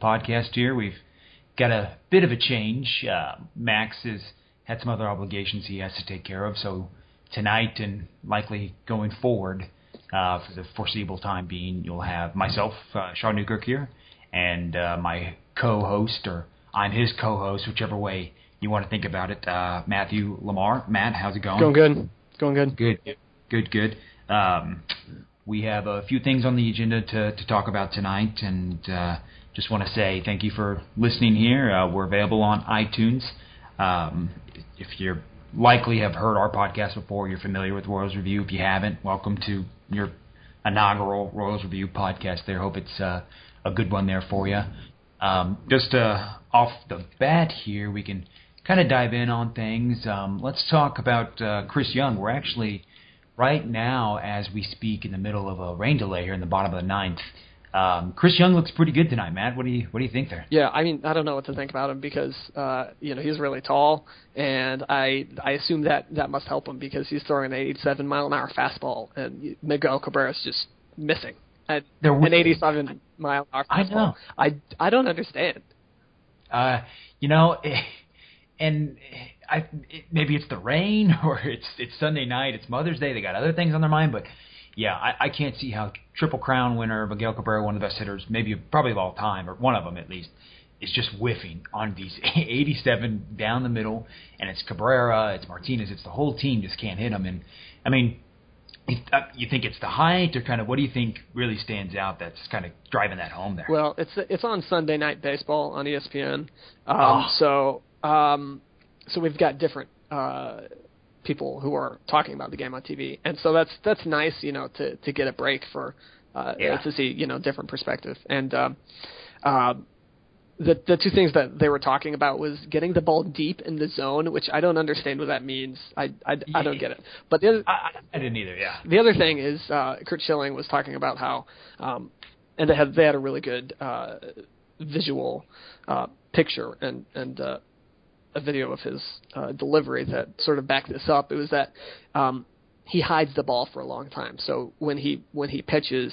podcast. Here we've got a bit of a change. Uh, Max has had some other obligations he has to take care of, so tonight and likely going forward, uh, for the foreseeable time being, you'll have myself, uh, Shaun Newkirk here, and uh, my co-host, or I'm his co-host, whichever way you want to think about it, uh, Matthew LaMar. Matt, how's it going? Going good. Going good. Good, good, good. Um, we have a few things on the agenda to, to talk about tonight, and uh, just want to say thank you for listening here. Uh, we're available on iTunes. Um, if you likely have heard our podcast before, you're familiar with Royals Review. If you haven't, welcome to your inaugural Royals Review podcast. There, hope it's uh, a good one there for you. Um, just uh, off the bat here, we can kind of dive in on things. Um, let's talk about uh, Chris Young. We're actually right now, as we speak, in the middle of a rain delay here in the bottom of the ninth. Um, Chris Young looks pretty good tonight, Matt. What do you what do you think there? Yeah, I mean, I don't know what to think about him because uh, you know he's really tall, and I I assume that that must help him because he's throwing an 87 mile an hour fastball, and Miguel Cabrera is just missing at They're an 87 mile an hour I know. I I don't understand. Uh, you know, and I maybe it's the rain or it's it's Sunday night, it's Mother's Day. They got other things on their mind, but yeah, I, I can't see how Triple Crown winner Miguel Cabrera, one of the best hitters, maybe probably of all time, or one of them at least, is just whiffing on these 87 down the middle, and it's Cabrera, it's Martinez, it's the whole team just can't hit them. And I mean, you, uh, you think it's the height, or kind of what do you think really stands out that's kind of driving that home there? Well, it's it's on Sunday Night Baseball on ESPN. Um, Oh. So um, so we've got different uh, people who are talking about the game on TV, and so that's that's nice, you know, to to get a break for uh, Yeah. to see you know different perspective. And um, uh, the the two things that they were talking about was getting the ball deep in the zone, which I don't understand what that means. I I, I don't get it. But the other I, I, I didn't either. Yeah. the other thing is uh, Curt Schilling was talking about how, um, and they had they had a really good uh, visual uh, picture and and uh, a video of his uh, delivery that sort of backed this up. It was that um, he hides the ball for a long time. So when he when he pitches,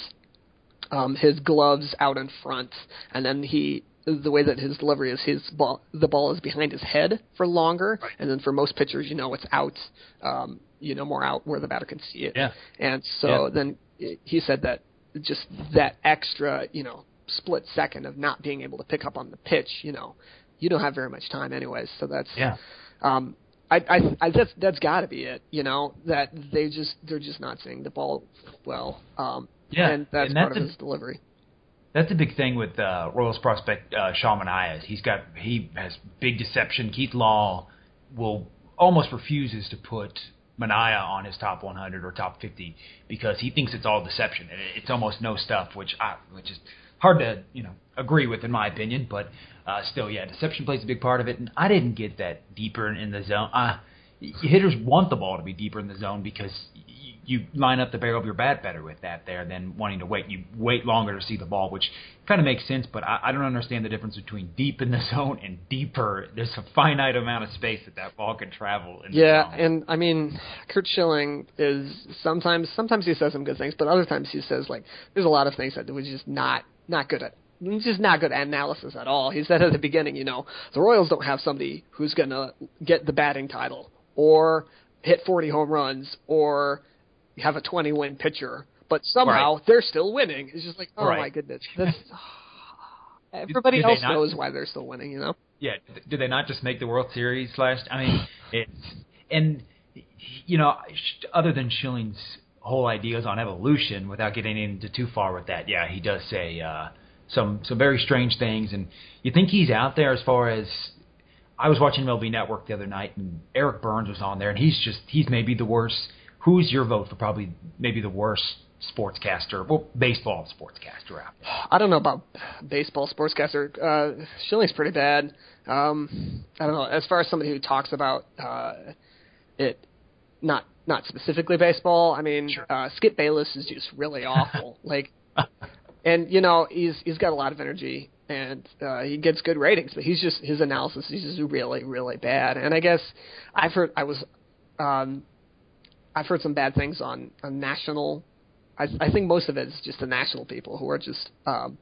um, his gloves out in front, and then he the way that his delivery is his ball the ball is behind his head for longer, and then for most pitchers, you know, it's out, um, you know, more out where the batter can see it. Yeah. And so Yeah. then he said that just that extra, you know, split second of not being able to pick up on the pitch, you know, you don't have very much time anyways. So that's Yeah. um, I, I, I that's that's got to be it. You know that they just they're just not seeing the ball well. Um, Yeah, and that's and part that's of his delivery. That's a big thing with uh, Royals prospect uh, Sean Manaea. He's got he has big deception. Keith Law will almost refuses to put Manaea on his top 100 or top 50 because he thinks it's all deception and it's almost no stuff, which I which is hard to you know agree with in my opinion. But uh, still, yeah, deception plays a big part of it. And I didn't get that deeper in the zone. Uh, hitters want the ball to be deeper in the zone because you line up the barrel of your bat better with that there than wanting to wait. You wait longer to see the ball, which kind of makes sense. But I, I don't understand the difference between deep in the zone and deeper. There's a finite amount of space that that ball can travel. In Yeah, and I mean, Curt Schilling is sometimes sometimes he says some good things, but other times he says like there's a lot of things that we're just not not good at just not good at analysis at all. He said at the beginning, you know, the Royals don't have somebody who's going to get the batting title or hit 40 home runs or have a 20 win pitcher, but somehow Right. they're still winning. It's just like, oh Right. my goodness. That's, everybody do they else not- knows why they're still winning, you know? Yeah, did they not just make the World Series last? I mean, it's and you know, other than Schilling's whole ideas on evolution, without getting into too far with that, yeah, he does say uh, some some very strange things, and you think he's out there as far as. I was watching MLB Network the other night, and Eric Byrnes was on there, and he's just he's maybe the worst. Who's your vote for probably maybe the worst sportscaster, well, baseball sportscaster out there? I don't know about baseball sportscaster. Uh, Schilling's pretty bad. Um, I don't know. As far as somebody who talks about uh, it, not not specifically baseball. I mean, Sure. uh, Skip Bayless is just really awful. like, and you know, he's he's got a lot of energy and uh, he gets good ratings, but he's just his analysis is just really really bad. And I guess I've heard I was. Um, I've heard some bad things on, on national. I, I think most of it is just the national people who are just um,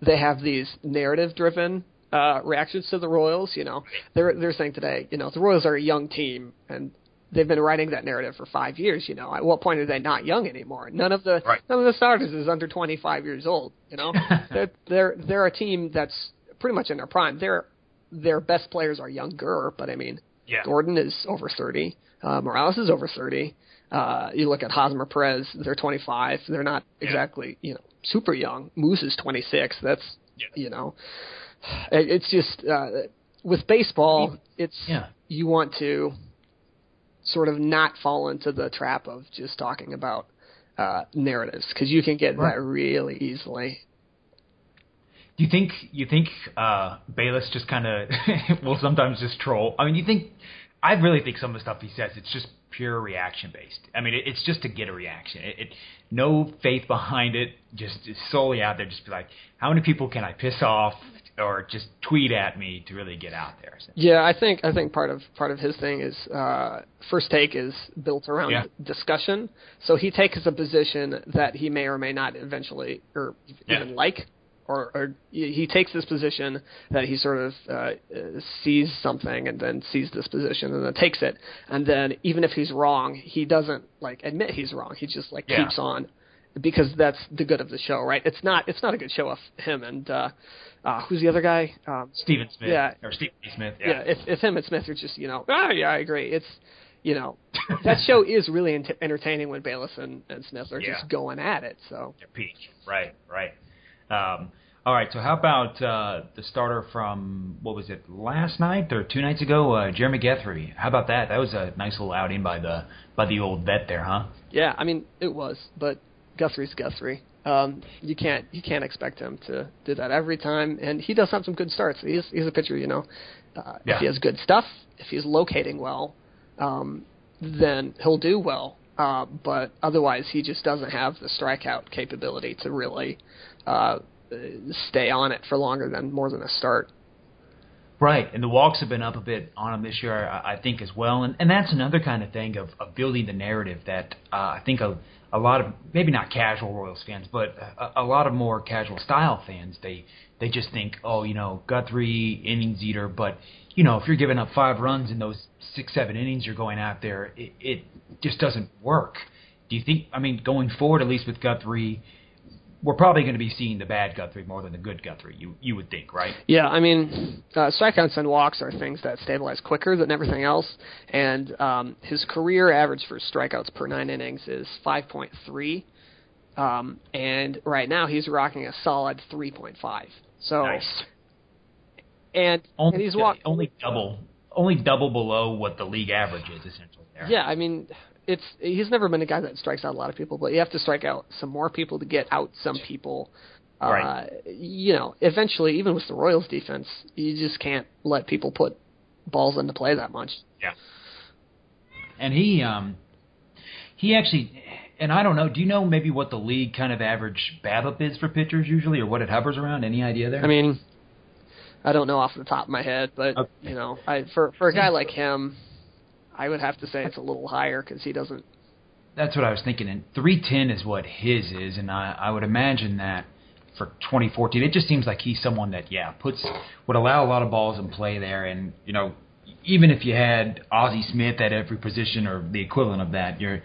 they have these narrative driven uh, reactions to the Royals. You know, they're they're saying today, you know, the Royals are a young team and they've been writing that narrative for five years. You know, at what point are they not young anymore? None of the Right. none of the starters is under 25 years old. You know, they're they're they're a team that's pretty much in their prime. Their their best players are younger, but I mean, Yeah. Gordon is over 30. Uh, Morales is over 30. Uh, you look at Hosmer Perez, they're 25. They're not Yeah. exactly, you know, super young. Moose is 26. That's, Yeah. you know, it, it's just, uh, with baseball, it's, Yeah. you want to sort of not fall into the trap of just talking about, uh, narratives because you can get Right. that really easily. Do you think you think uh, Bayless just kind of will sometimes just troll? I mean, you think I really think some of the stuff he says it's just pure reaction based. I mean, it, it's just to get a reaction. It, it no faith behind it. Just it's solely out there. Just be like, how many people can I piss off or just tweet at me to really get out there? So, Yeah, I think I think part of part of his thing is uh, first take is built around Yeah. discussion. So he takes a position that he may or may not eventually or Yeah. even like, or, or he takes this position that he sort of uh, uh, sees something and then sees this position and then takes it, and then even if he's wrong, he doesn't like admit he's wrong. He just like Yeah. keeps on because that's the good of the show, right? It's not it's not a good show of him and uh, uh, who's the other guy? Um, Stephen Smith Yeah. or Stephen Smith. yeah, yeah. if if him and Smith are just you know ah yeah I agree it's you know that show is really ent- entertaining when Bayless and, and Smith are Yeah. just going at it so Their peak. Right, right. Um, all right, so how about uh, the starter from what was it last night or two nights ago, uh, Jeremy Guthrie? How about that? That was a nice little outing by the by the old vet there, huh? yeah I mean it was but Guthrie's Guthrie um, you can't you can't expect him to do that every time and he does have some good starts he's he's a pitcher you know uh, Yeah. if he has good stuff if he's locating well um, then he'll do well uh, but otherwise he just doesn't have the strikeout capability to really uh, stay on it for longer than more than a start. Right, and the walks have been up a bit on him this year, I, I think, as well. And and that's another kind of thing of, of building the narrative that uh, I think a, a lot of maybe not casual Royals fans, but a, a lot of more casual style fans they they just think, oh, you know, Guthrie innings eater, but you know, if you're giving up five runs in those six seven innings you're going out there, it, it just doesn't work. Do you think? I mean, going forward, at least with Guthrie. We're probably going to be seeing the bad Guthrie more than the good Guthrie. You you would think, right? Yeah, I mean, uh, strikeouts and walks are things that stabilize quicker than everything else. And um, his career average for strikeouts per nine innings is 5.3. Um, and right now he's rocking a solid 3.5. So, Nice. and, Only, and he's walked. only double, only double below what the league average is essentially. There. Yeah, I mean, it's he's never been a guy that strikes out a lot of people, but you have to strike out some more people to get out some people. Uh, Right. You know, eventually, even with the Royals defense, you just can't let people put balls into play that much. Yeah. And he, um, he actually, and I don't know. Do you know maybe what the league kind of average BABIP is for pitchers usually, or what it hovers around? Any idea there? I mean, I don't know off the top of my head, but Okay. you know, I for for a guy like him, I would have to say it's a little higher because he doesn't. That's what I was thinking. And three ten is what his is, and I, I would imagine that for 2014. It just seems like he's someone that yeah puts would allow a lot of balls in play there, and you know even if you had Ozzie Smith at every position or the equivalent of that, you're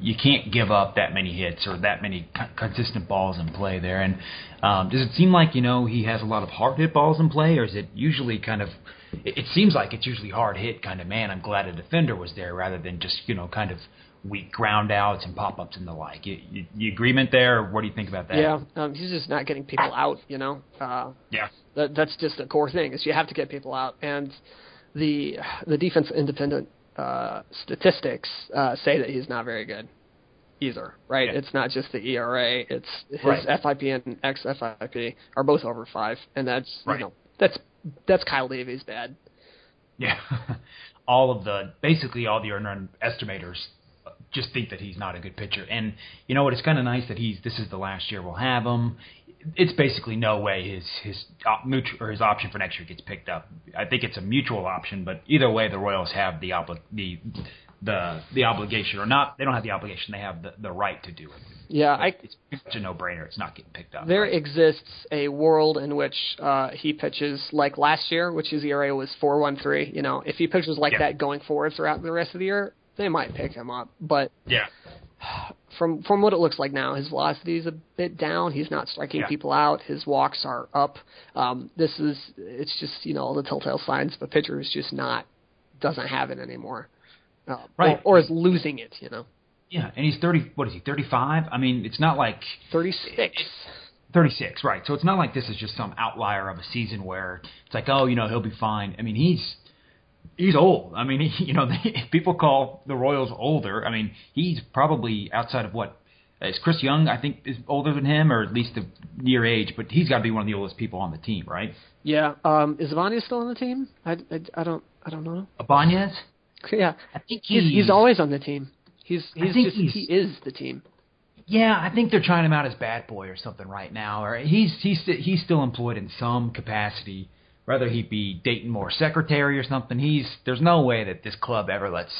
you can't give up that many hits or that many consistent balls in play there. And um, does it seem like you know he has a lot of hard hit balls in play, or is it usually kind of? It, it seems like it's usually hard hit kind of man. I'm glad a defender was there rather than just you know kind of weak ground outs and pop ups and the like. You, you, you agreement there? Or what do you think about that? Yeah, um, he's just not getting people out. You know. Uh, yeah. That, that's just the core thing is you have to get people out and the the defense independent uh, statistics uh, say that he's not very good either, right? Yeah. It's not just the ERA; it's his Right. FIP and xFIP are both over five, and that's Right. you know that's that's Kyle Davies bad. Yeah, all of the basically all the earned run estimators just think that he's not a good pitcher. And you know what? It's kind of nice that he's this is the last year we'll have him. It's basically no way his his uh, op, mutual, or his option for next year gets picked up. I think it's a mutual option, but either way, the Royals have the the the the obligation or not. They don't have the obligation. They have the the right to do it. Yeah, I It's such a no brainer. It's not getting picked up. There exists a world in which uh, he pitches like last year, which his ERA was four one three. You know, if he pitches like Yeah. that going forward throughout the rest of the year, they might pick him up. But yeah, from from what it looks like now, his velocity is a bit down. He's not striking Yeah. people out. His walks are up. Um, this is it's just you know all the telltale signs of a pitcher who's just not doesn't have it anymore, uh, Right. Or, or is losing it. You know, yeah. And he's thirty. What is he? Thirty five. I mean, it's not like thirty six. 36, right. So it's not like this is just some outlier of a season where it's like, oh, you know, he'll be fine. I mean, he's he's old. I mean, he, you know, if people call the Royals older. I mean, he's probably outside of what is Chris Young. I think is older than him, or at least the near age. But he's got to be one of the oldest people on the team, right? Yeah. Um, is Vanya still on the team? I, I, I don't I don't know. Ibanez. Yeah, I think he's he's always on the team. He's he's just he's- he is the team. Yeah, I think they're trying him out as bad boy or something right now. Or he's he's he's still employed in some capacity, whether he be Dayton Moore secretary or something. He's there's no way that this club ever lets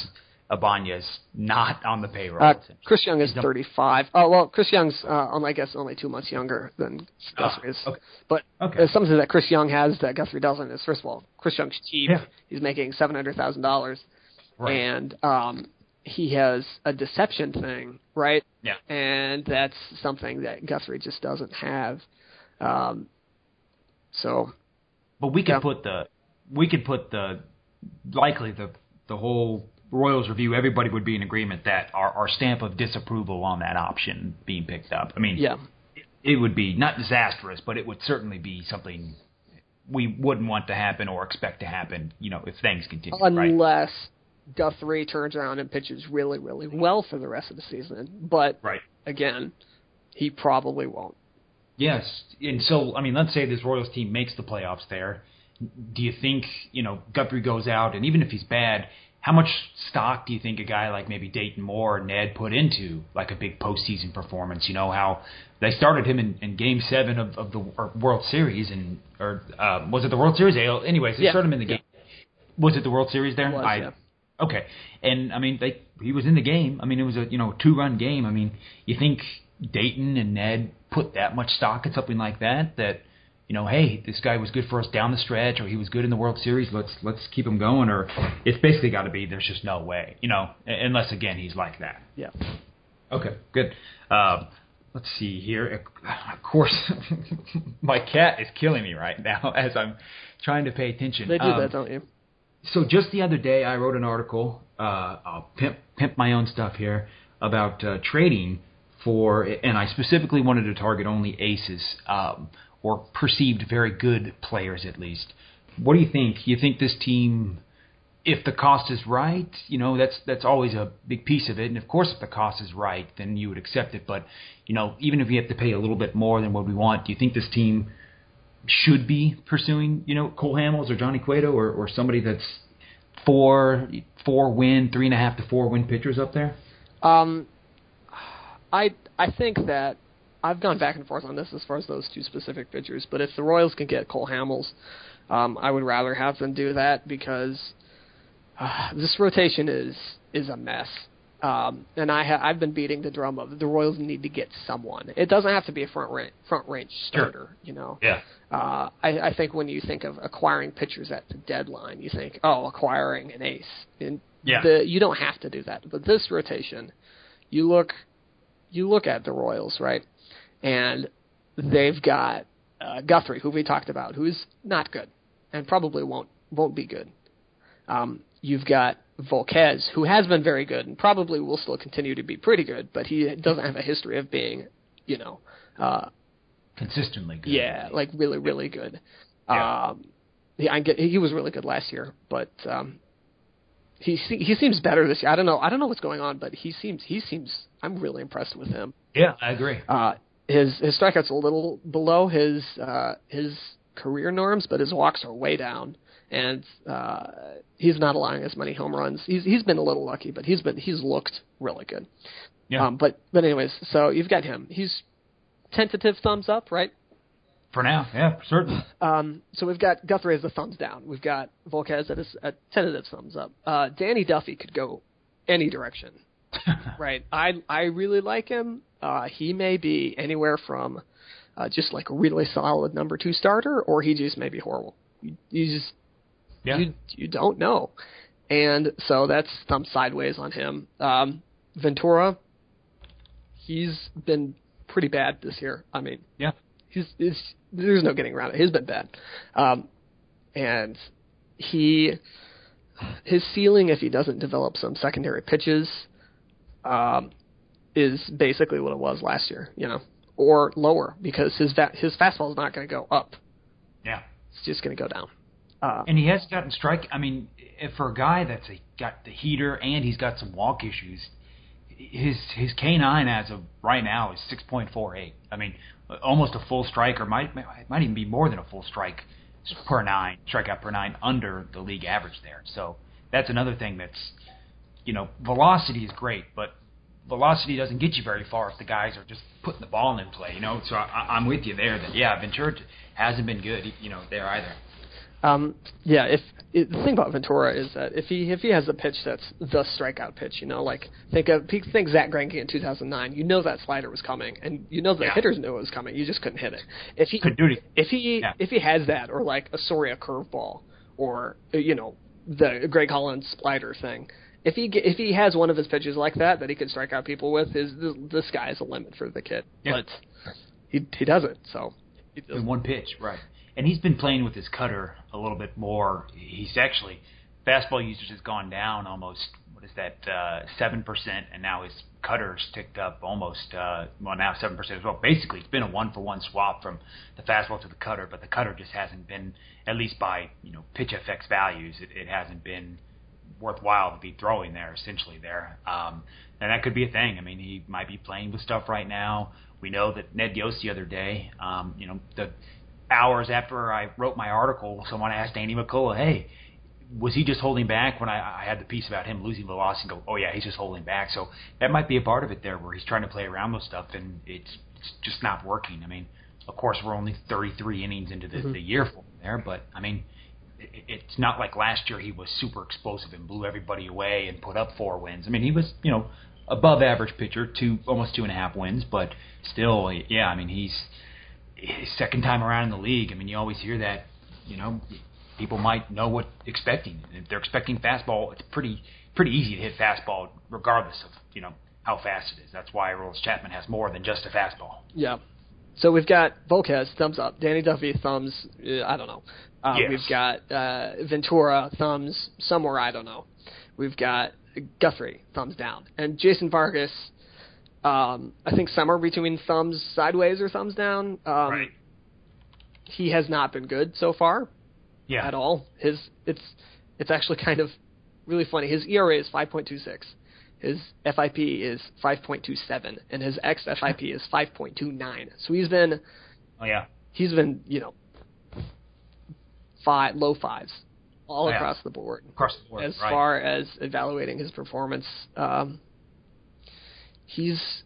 Ibanez not on the payroll. Uh, Chris Young is 35. Oh well, Chris Young's uh, um, I guess only two months younger than Guthrie is. okay. But Okay. uh, something that Chris Young has that Guthrie doesn't is first of all, Chris Young's cheap. Yeah. He's making seven hundred thousand dollars, Right. and um, he has a deception thing, right? Yeah. And that's something that Guthrie just doesn't have. Um, so But we could Yeah. put the we could put the likely the the whole Royals review. Everybody would be in agreement that our our stamp of disapproval on that option being picked up. I mean, yeah, it would be not disastrous, but it would certainly be something we wouldn't want to happen or expect to happen. You know, if things continue. right? unless Guthrie turns around and pitches really, really well for the rest of the season. But Right. again, he probably won't. Yes, and so I mean, let's say this Royals team makes the playoffs there. Do you think you know Guthrie goes out, and even if he's bad, how much stock do you think a guy like maybe Dayton Moore or Ned put into like a big postseason performance? You know how they started him in, in Game Seven of, of the World Series, and or uh, was it the World Series? Ale- Anyways, they Yeah, started him in the yeah. game. Was it the World Series there? It was, I, yeah. Okay, and I mean, they he was in the game. I mean, it was a you know two run game. I mean, you think Dayton and Ned put that much stock in something like that? That you know, hey, this guy was good for us down the stretch, or he was good in the World Series. Let's let's keep him going. Or it's basically got to be there's just no way, you know, unless again he's like that. Yeah. Okay, good. Um, let's see here. Of course, my cat is killing me right now as I'm trying to pay attention. They do Um, that, don't you? So just the other day, I wrote an article. Uh, I'll pimp, pimp my own stuff here about uh, trading for, and I specifically wanted to target only aces um, or perceived very good players at least. What do you think? You think this team, if the cost is right, you know that's that's always a big piece of it. And of course, if the cost is right, then you would accept it. But you know, even if you have to pay a little bit more than what we want, do you think this team should be pursuing, you know, Cole Hamels or Johnny Cueto or, or somebody that's four four win, three and a half to four win pitchers up there? Um, I I think that I've gone back and forth on this as far as those two specific pitchers, but if the Royals can get Cole Hamels, um, I would rather have them do that because uh, this rotation is is a mess. Um, and I ha- I've been beating the drum of the Royals need to get someone. It doesn't have to be a front range front range starter, Sure. you know. Yeah. Uh, I, I think when you think of acquiring pitchers at the deadline, you think, oh, acquiring an ace. And Yeah. the, you don't have to do that. But this rotation, you look, you look at the Royals, right, and they've got uh, Guthrie, who we talked about, who's not good, and probably won't won't be good. Um, you've got Volquez, who has been very good and probably will still continue to be pretty good, but he doesn't have a history of being, you know, uh, Consistently good. yeah, like really, really good. Yeah. Um, he, I get, he was really good last year, but um, he se- he seems better this year. I don't know. I don't know what's going on, but he seems he seems. I'm really impressed with him. Yeah, I agree. Uh, his his strikeouts a little below his uh, his career norms, but his walks are way down, and uh, he's not allowing as many home runs. He's he's been a little lucky, but he's been he's looked really good. Yeah. Um, but but anyways, so you've got him. He's tentative thumbs up, right? For now, yeah, certainly. Um, so we've got Guthrie as a thumbs down. We've got Volquez at a, a tentative thumbs up. Uh, Danny Duffy could go any direction, right? I I really like him. Uh, he may be anywhere from uh, just like a really solid number two starter, or he just may be horrible. You, you just Yeah. you you don't know, and so that's thumb sideways on him. Um, Ventura, he's been pretty bad this year. I mean, Yeah. he's, he's there's no getting around it. He's been bad, um, and he his ceiling if he doesn't develop some secondary pitches um, is basically what it was last year, you know, or lower because his va- his fastball is not going to go up. Yeah. It's just going to go down. Uh, And he has gotten strike. I mean, for a guy that's a, got the heater and he's got some walk issues, his his K nine as of right now is six point four eight. I mean, almost a full strike, or might might even be more than a full strike per nine strikeout per nine under the league average there. So that's another thing that's you know velocity is great, but velocity doesn't get you very far if the guys are just putting the ball in play. You know, so I, I'm with you there. That yeah, Ventura hasn't been good. You know, there either. Um, yeah, if it, the thing about Ventura is that if he if he has a pitch that's the strikeout pitch, you know, like think of think Zack Greinke in 2009, you know that slider was coming, and you know the Yeah. hitters knew it was coming, you just couldn't hit it. If he Couldn't do it. if he Yeah. if he has that, or like a Soria curveball, or uh, you know the Greg Holland slider thing. If he ge- if he has one of his pitches like that that he can strike out people with, is the, the sky's the limit for the kid. Yeah. But he he doesn't. So he in doesn't. one pitch, right? And he's been playing with his cutter a little bit more. He's actually fastball usage has gone down almost. What is that? uh, Seven percent, and now his cutter's ticked up almost. Uh, well, now seven percent as well. Basically, it's been a one for one swap from the fastball to the cutter, but the cutter just hasn't been, at least by you know pitch FX values, it, it hasn't been worthwhile to be throwing there. Essentially, there, um, and that could be a thing. I mean, he might be playing with stuff right now. We know that Ned Yost the other day, um, you know, the hours after I wrote my article, someone asked Danny McCullough, "Hey, was he just holding back when I, I had the piece about him losing velocity?" And go, "Oh yeah, he's just holding back." So that might be a part of it there, where he's trying to play around with stuff, and it's it's just not working. I mean, of course, we're only 33 innings into the, mm-hmm. the year for him there, but I mean, it, it's not like last year he was super explosive and blew everybody away and put up four wins. I mean, he was you know above average pitcher, two almost two and a half wins, but still, yeah, I mean he's second time around in the league. I mean, you always hear that, you know, people might know what expecting. If they're expecting fastball, it's pretty pretty easy to hit fastball regardless of you know how fast it is. That's why Aroldis Chapman has more than just a fastball. Yeah. So we've got Volquez, thumbs up. Danny Duffy, thumbs, uh, I don't know. Uh, Yes. We've got uh, Ventura, thumbs, somewhere, I don't know. We've got Guthrie, thumbs down. And Jason Vargas, um, I think somewhere between thumbs sideways or thumbs down. Um, He has not been good so far Yeah. at all. His it's it's actually kind of really funny. His ERA is 5.26. His FIP is 5.27, and his xFIP is 5.29. So he's been Oh yeah. he's been you know five low fives all Yeah. across the board Across the board. as right. far as evaluating his performance. Um, he's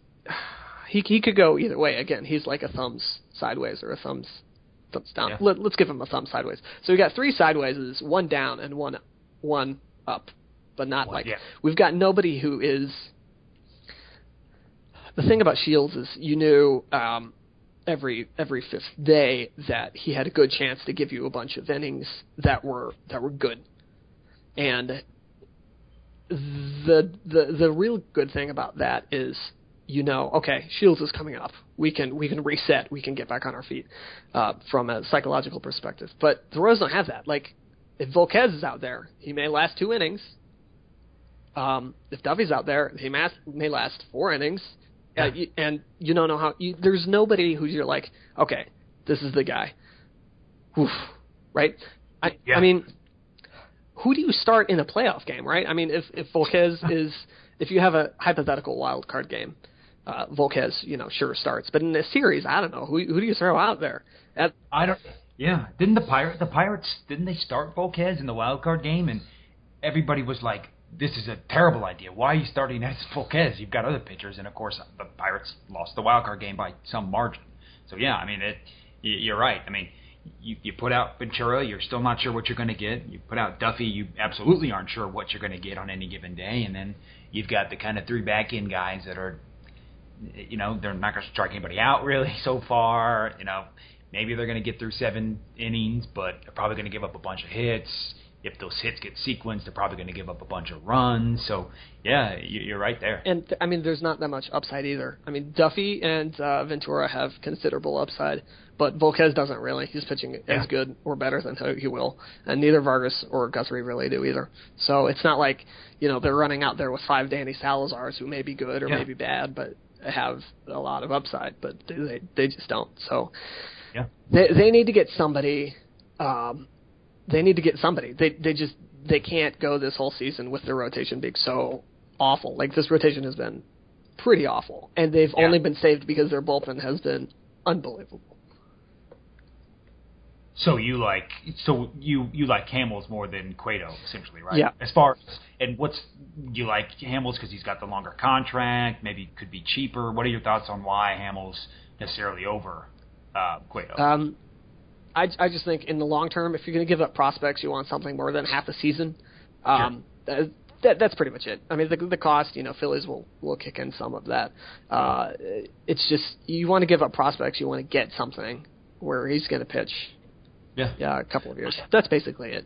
he he could go either way. Again, he's like a thumbs sideways or a thumbs thumbs down. Yeah. Let, let's give him a thumb sideways. So we got three sideways, one down and one one up, but not One- like yeah. we've got nobody who is the thing about Shields is you knew um, every every fifth day that he had a good chance to give you a bunch of innings that were that were good, and the the the real good thing about that is you know okay Shields is coming up we can we can reset we can get back on our feet uh, from a psychological perspective but the Royals don't have that like if Volquez is out there he may last two innings um, if Duffy's out there he may, may last four innings Yeah. uh, you, and you don't know how. You, there's nobody who you're like, okay, this is the guy. Oof, right? I, Yeah. I mean, who do you start in a playoff game, right? I mean, if if Volquez is, if you have a hypothetical wild card game, uh, Volquez, you know, sure starts. But in a series, I don't know who who do you throw out there? At, I don't. Yeah, didn't the pirate the Pirates didn't they start Volquez in the wild card game and everybody was like, "This is a terrible idea. Why are you starting as Volquez? You've got other pitchers." And of course, the Pirates lost the wild card game by some margin. So yeah, I mean, it. You're right. I mean, you you put out Ventura, you're still not sure what you're going to get. You put out Duffy, you absolutely aren't sure what you're going to get on any given day. And then you've got the kind of three back end guys that are you know, they're not going to strike anybody out really so far. You know, maybe they're going to get through seven innings, but they're probably going to give up a bunch of hits. If those hits get sequenced, they're probably going to give up a bunch of runs. So, yeah, you- you're right there. and th- I mean, there's not that much upside either. I mean, Duffy and uh, Ventura have considerable upside, but Volquez doesn't really. He's pitching Yeah. as good or better than he- will, and neither Vargas or Guthrie really do either. So it's not like you know they're running out there with five Danny Salazars who may be good or Yeah. may be bad, but have a lot of upside, but they they, they just don't. So Yeah. they they need to get somebody. Um, they need to get somebody. They they just they can't go this whole season with their rotation being so awful. Like this rotation has been pretty awful, and they've Yeah. only been saved because their bullpen has been unbelievable. So you like so you you like Hamels more than Cueto essentially, right? Yeah. As far as and what's you like Hamels because he's got the longer contract, maybe could be cheaper. What are your thoughts on why Hamels necessarily over uh, Cueto? Um, I I just think in the long term, if you're going to give up prospects, you want something more than half a season. Um, that, that that's pretty much it. I mean, the the cost, you know, Phillies will will kick in some of that. Uh, it's just you want to give up prospects, you want to get something where he's going to pitch. yeah. Yeah, a couple of years. That's basically it.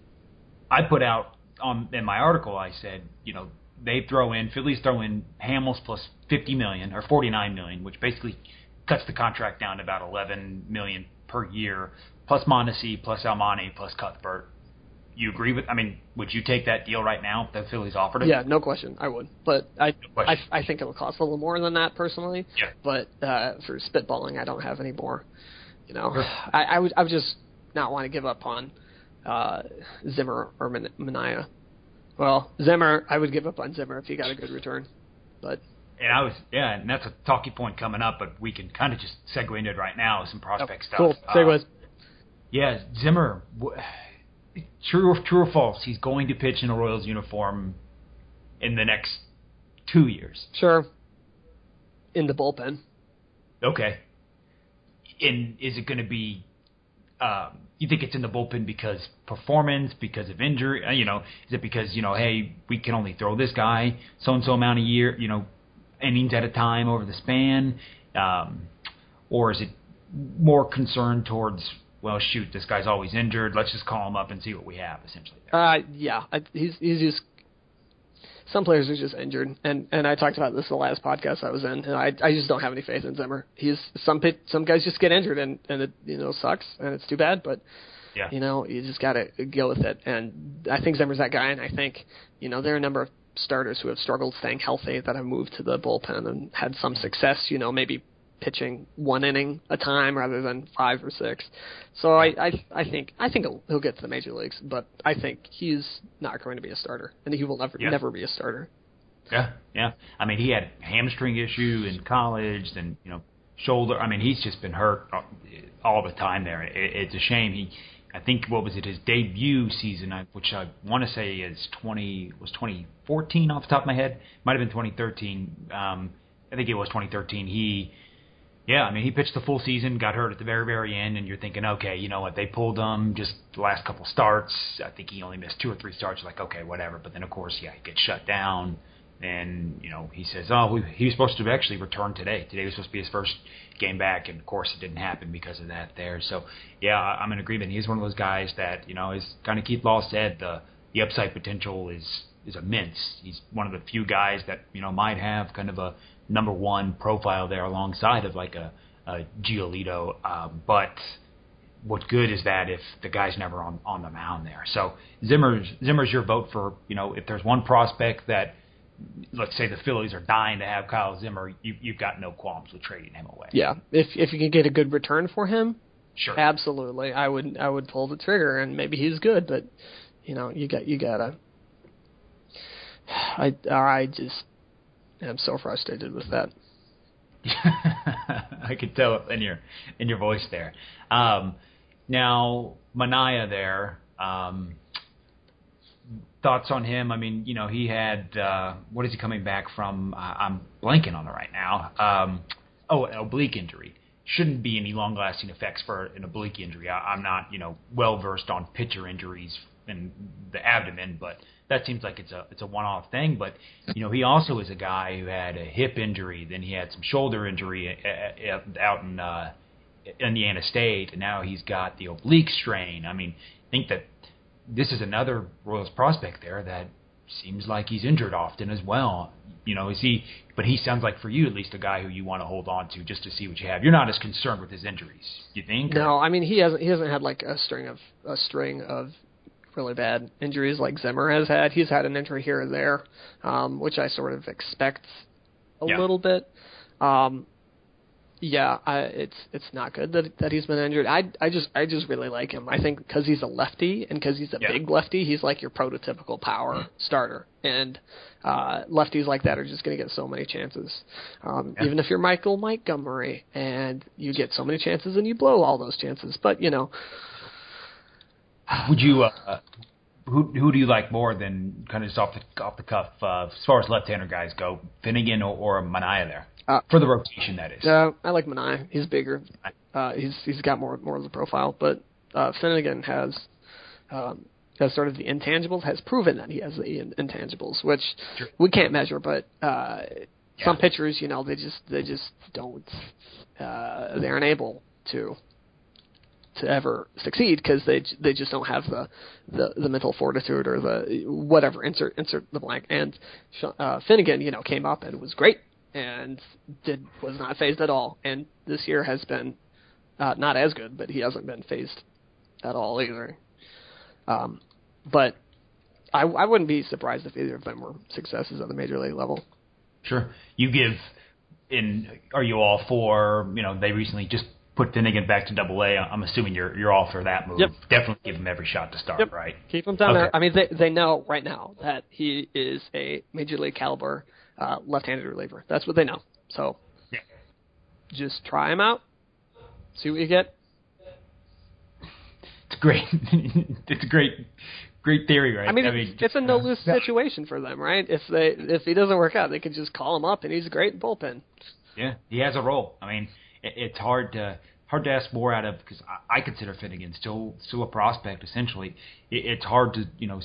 I put out on in my article. I said, you know, they throw in Phillies throw in Hamels plus fifty million or forty nine million, which basically cuts the contract down to about eleven million per year, plus Mondesi, plus Almonte, plus Cuthbert. You agree with? I mean, would you take that deal right now if the Phillies offered it? Yeah, no question, I would. But I I. I think it'll cost a little more than that personally. Yeah. But uh, for spitballing, I don't have any more. You know, Sure. I, I would I would just not want to give up on uh, Zimmer or Man- Manaea. Well, Zimmer, I would give up on Zimmer if he got a good return. But And I was, yeah, and that's a talking point coming up, but we can kind of just segue into it right now some prospect stuff. cool. Uh, Segues. Yeah, Zimmer. w- True or true or false? He's going to pitch in a Royals uniform in the next two years. Sure. In the bullpen. Okay. And is it going to be? Um, you think it's in the bullpen because performance, because of injury? Uh, you know, is it because you know, hey, we can only throw this guy so and so amount a year, you know, innings at a time over the span, um, or is it more concerned towards? Well, shoot, this guy's always injured. Let's just call him up and see what we have. Essentially. Uh, yeah, I, he's he's just some players are just injured, and and I talked about this in the last podcast I was in, and I I just don't have any faith in Zimmer. He's some pit, some guys just get injured, and and it you know sucks, and it's too bad, but yeah, you know you just got to go with it. And I think Zimmer's that guy, and I think you know there are a number of starters who have struggled staying healthy that have moved to the bullpen and had some success. You know maybe pitching one inning a time rather than five or six. So I I, I think I think he'll, he'll get to the major leagues, but I think he's not going to be a starter, and he will never Yeah. never be a starter. Yeah, yeah. I mean, he had hamstring issue in college, and you know, shoulder. I mean, he's just been hurt all- the time. There, it, it's a shame. He, I think, what was it? His debut season, which I want to say is twenty was twenty fourteen off the top of my head. Might have been twenty thirteen. Um, I think it was twenty thirteen. He. Yeah, I mean, he pitched the full season, got hurt at the very, very end, and you're thinking, okay, you know what? They pulled him just the last couple starts. I think he only missed two or three starts. Like, okay, whatever. But then, of course, yeah, he gets shut down. and you know he says, "Oh, we, he was supposed to actually return today. Today was supposed to be his first game back, and of course it didn't happen because of that there." So yeah, I'm in agreement. He's one of those guys that you know, as kind of Keith Law said, the the upside potential is is immense. He's one of the few guys that you know might have kind of a number one profile there alongside of like a, a Giolito, um, but what's good is that if the guy's never on on the mound there. So Zimmer's Zimmer's your vote for you know if there's one prospect that let's say the Phillies are dying to have Kyle Zimmer, you, you've got no qualms with trading him away. Yeah, if if you can get a good return for him, sure, absolutely, I would I would pull the trigger, and maybe he's good, but you know you got you gotta. I I just am so frustrated with that. I could tell in your in your voice there. Um, now Manaea there. Um, thoughts on him? I mean, you know, he had uh, what is he coming back from? Uh, I'm blanking on it right now. Um, oh, an oblique injury. Shouldn't be any long-lasting effects for an oblique injury. I, I'm not, you know, well versed on pitcher injuries in the abdomen, but that seems like it's a it's a one-off thing. But you know, he also is a guy who had a hip injury, then he had some shoulder injury uh, uh, out in uh, Indiana State, and now he's got the oblique strain. I mean, I think that this is another Royals prospect there that seems like he's injured often as well. You know, is he? But he sounds like for you at least a guy who you want to hold on to just to see what you have. You're not as concerned with his injuries, you think? No, I mean he hasn't. He hasn't had like a string of a string of really bad injuries like Zimmer has had. He's had an injury here and there, um, which I sort of expect a yeah. little bit. Um, yeah, I, it's it's not good that that he's been injured. I I just I just really like him. I think because he's a lefty and because he's a yeah. big lefty, he's like your prototypical power starter. And uh, lefties like that are just going to get so many chances. Um, yeah. Even if you're Michael Montgomery and you get so many chances and you blow all those chances, but you know. Would you? Uh, who who do you like more than kind of just off the off the cuff uh, as far as left-hander guys go, Finnegan or, or Manaea there? Uh, for the rotation, that is. Uh, I like Manaea. He's bigger. Uh, he's he's got more more of the profile, but uh, Finnegan has um, has sort of the intangibles. Has proven that he has the intangibles, which sure. we can't measure. But uh, yeah. some pitchers, you know, they just they just don't. Uh, they aren't able to to ever succeed because they they just don't have the, the the mental fortitude or the whatever insert insert the blank and uh, Finnegan you know came up and was great and did was not phased at all. And this year has been uh, not as good, but he hasn't been phased at all either. Um, but I, I wouldn't be surprised if either of them were successes at the major league level. Sure, you give in. Are you all for? You know, they recently just put Finnegan back to Double A. I'm assuming you're you're all for that move. Yep. Definitely give him every shot to start. Yep. Right. Keep him down Okay. there. I mean, they they know right now that he is a major league caliber uh, left-handed reliever. That's what they know. So Yeah. just try him out, see what you get. It's great. it's a great, great theory, right? I mean, it's a no lose uh, situation for them, right? If they if he doesn't work out, they can just call him up, and he's a great in bullpen. Yeah, he has a role. I mean, it, it's hard to hard to ask more out of because I, I consider Finnegan still still a prospect. Essentially, it, it's hard to you know.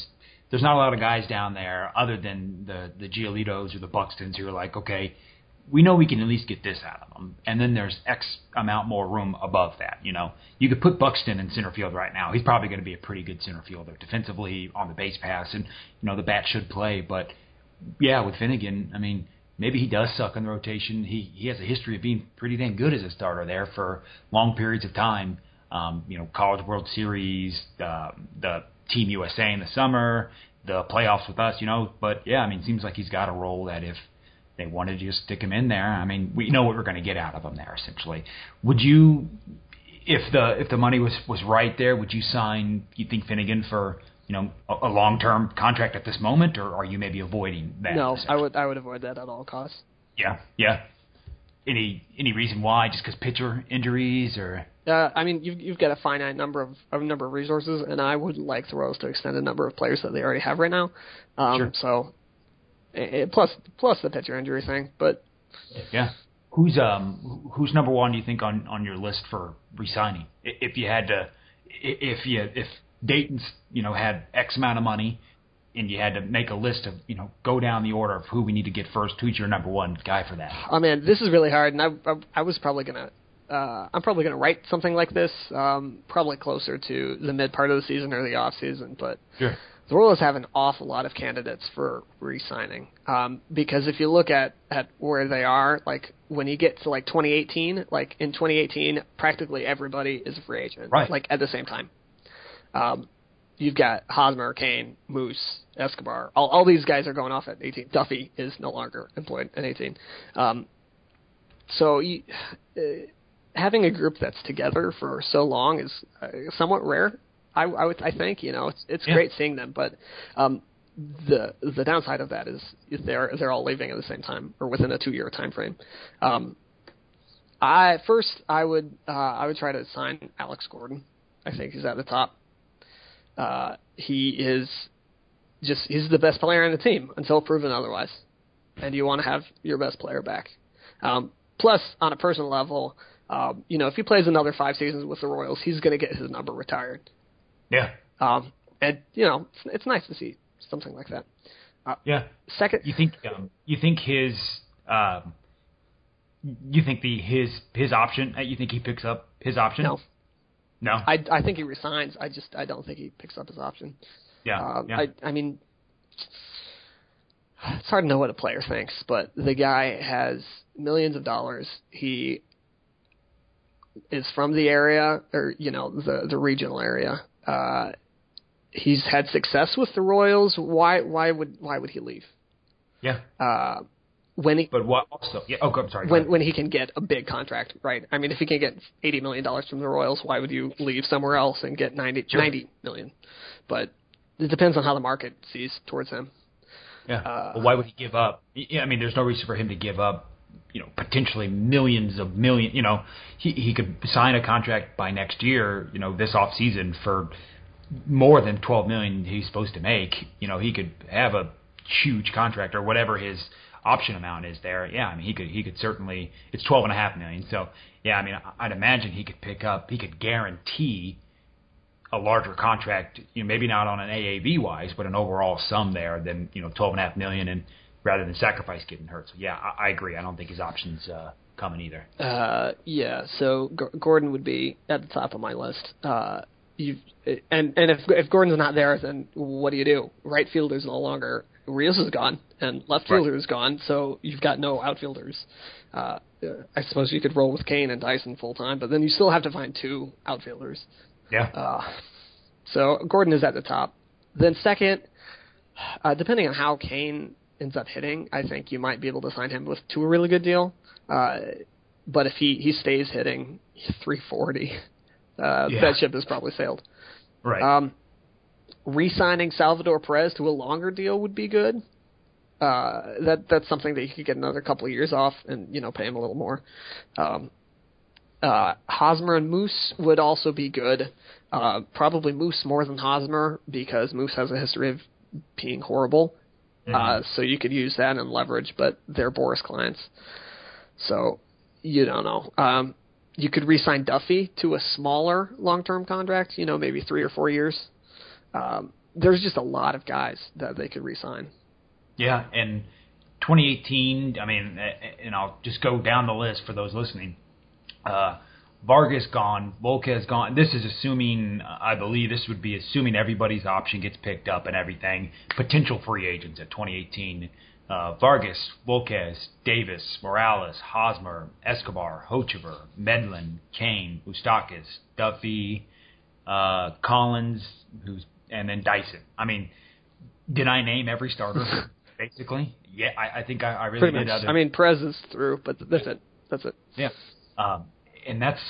There's not a lot of guys down there other than the the Giolitos or the Buxtons who are like, okay, we know we can at least get this out of them, and then there's X amount more room above that. You know, you could put Buxton in center field right now. He's probably going to be a pretty good center fielder defensively on the base pass, and you know the bat should play. But yeah, with Finnegan, I mean, maybe he does suck in the rotation. He he has a history of being pretty damn good as a starter there for long periods of time. Um, you know, College World Series, uh, the Team USA in the summer, the playoffs with us. You know, but yeah, I mean, it seems like he's got a role that if they wanted to just stick him in there, I mean, we know what we're going to get out of him there. Essentially, would you, if the if the money was was right there, would you sign? You think Finnegan for you know a, a long term contract at this moment, or are you maybe avoiding that? No, I would I would avoid that at all costs. Yeah, yeah. Any any reason why? Just because pitcher injuries, or Uh, I mean, you've you've got a finite number of a number of resources, and I would like the Royals to extend a number of players that they already have right now. Um, Sure. So, eh, plus plus the pitcher injury thing, but yeah. Who's um who's number one? Do you think on on your list for resigning? If you had to, if you if Dayton's you know had X amount of money, and you had to make a list of you know go down the order of who we need to get first, who's your number one guy for that? Oh man, this is really hard, and I I, I was probably gonna. Uh, I'm probably going to write something like this, um, probably closer to the mid part of the season or the off season. But Sure. the Royals have an awful lot of candidates for re-signing um, because if you look at at where they are, like when you get to like 2018, like in 2018, practically everybody is a free agent, Right. Like at the same time. Um, you've got Hosmer, Cain, Moose, Escobar. All, all these guys are going off at 18. Duffy is no longer employed at 18. Um, so you, uh, having a group that's together for so long is uh, somewhat rare. I, I would, I think, you know, it's it's Yeah. great seeing them, but um, the the downside of that is they're they're all leaving at the same time or within a two year time frame. Um, I first I would uh, I would try to sign Alex Gordon. I think he's at the top. Uh, he is just he's the best player on the team until proven otherwise, and you want to have your best player back. Um, plus, on a personal level, um, you know if he plays another five seasons with the Royals, he's going to get his number retired. Yeah, Um, and you know it's, it's nice to see something like that. yeah. Second, You think um, you think his um, you think the his his option? uh, You think he picks up his option? no, no. I I think he resigns. I just I don't think he picks up his option. yeah, Um, yeah. I I mean, it's hard to know what a player thinks, but the guy has millions of dollars. He is from the area, or you know, the the regional area. Uh, he's had success with the Royals. Why why would why would he leave? yeah. Uh, when he But what also? Yeah. Oh, I'm sorry. when when he can get a big contract, right? I mean, if he can get eighty million dollars from the Royals, why would you leave somewhere else and get 90, Sure. 90 million? But it depends on how the market sees towards him. Yeah. Uh, well, why would he give up? Yeah, I mean, there's no reason for him to give up. You know, potentially millions of million. You know, he he could sign a contract by next year. You know, this off season for more than 12 million he's supposed to make. You know, he could have a huge contract or whatever his option amount is there. Yeah, I mean, he could he could certainly. It's 12 and a half million. So yeah, I mean, I'd imagine he could pick up. He could guarantee a larger contract, you know, maybe not on an AAV wise, but an overall sum there than you know twelve and a half million, and rather than sacrifice getting hurt. So yeah, I, I agree. I don't think his options uh, coming either. Uh, yeah, so G- Gordon would be at the top of my list. Uh, you and and if if Gordon's not there, then what do you do? Right fielder's no longer. Rios is gone, and left Right. fielder is gone, so you've got no outfielders. Uh, I suppose you could roll with Cain and Dyson full time, but then you still have to find two outfielders. Yeah, Uh, so Gordon is at the top. Then second, uh, depending on how Cain ends up hitting, I think you might be able to sign him with to a really good deal. Uh, but if he he stays hitting 340, uh, Yeah. that ship has probably sailed. right. Um, re-signing Salvador Perez to a longer deal would be good. Uh, that that's something that you could get another couple of years off, and you know pay him a little more. Um, uh, Hosmer and Moose would also be good. Uh, probably Moose more than Hosmer because Moose has a history of being horrible. Uh, so you could use that and leverage, but they're Boras clients, so you don't know. Um, you could re-sign Duffy to a smaller long-term contract. You know, maybe three or four years. Um, there's just a lot of guys that they could re-sign. Yeah, and 2018. I mean, uh, and I'll just go down the list for those listening. Uh, Vargas gone, Volquez gone. This is assuming, I believe, this would be assuming everybody's option gets picked up and everything. Potential free agents at 2018. Uh, Vargas, Volquez, Davis, Morales, Hosmer, Escobar, Hochevar, Medlen, Cain, Ustakis, Duffy, uh, Collins, who's and then Dyson. I mean, did I name every starter? basically, yeah, I, I think I, I really Pretty did. much. I mean, Perez is through, but that's it. That's it. yeah, um, and that's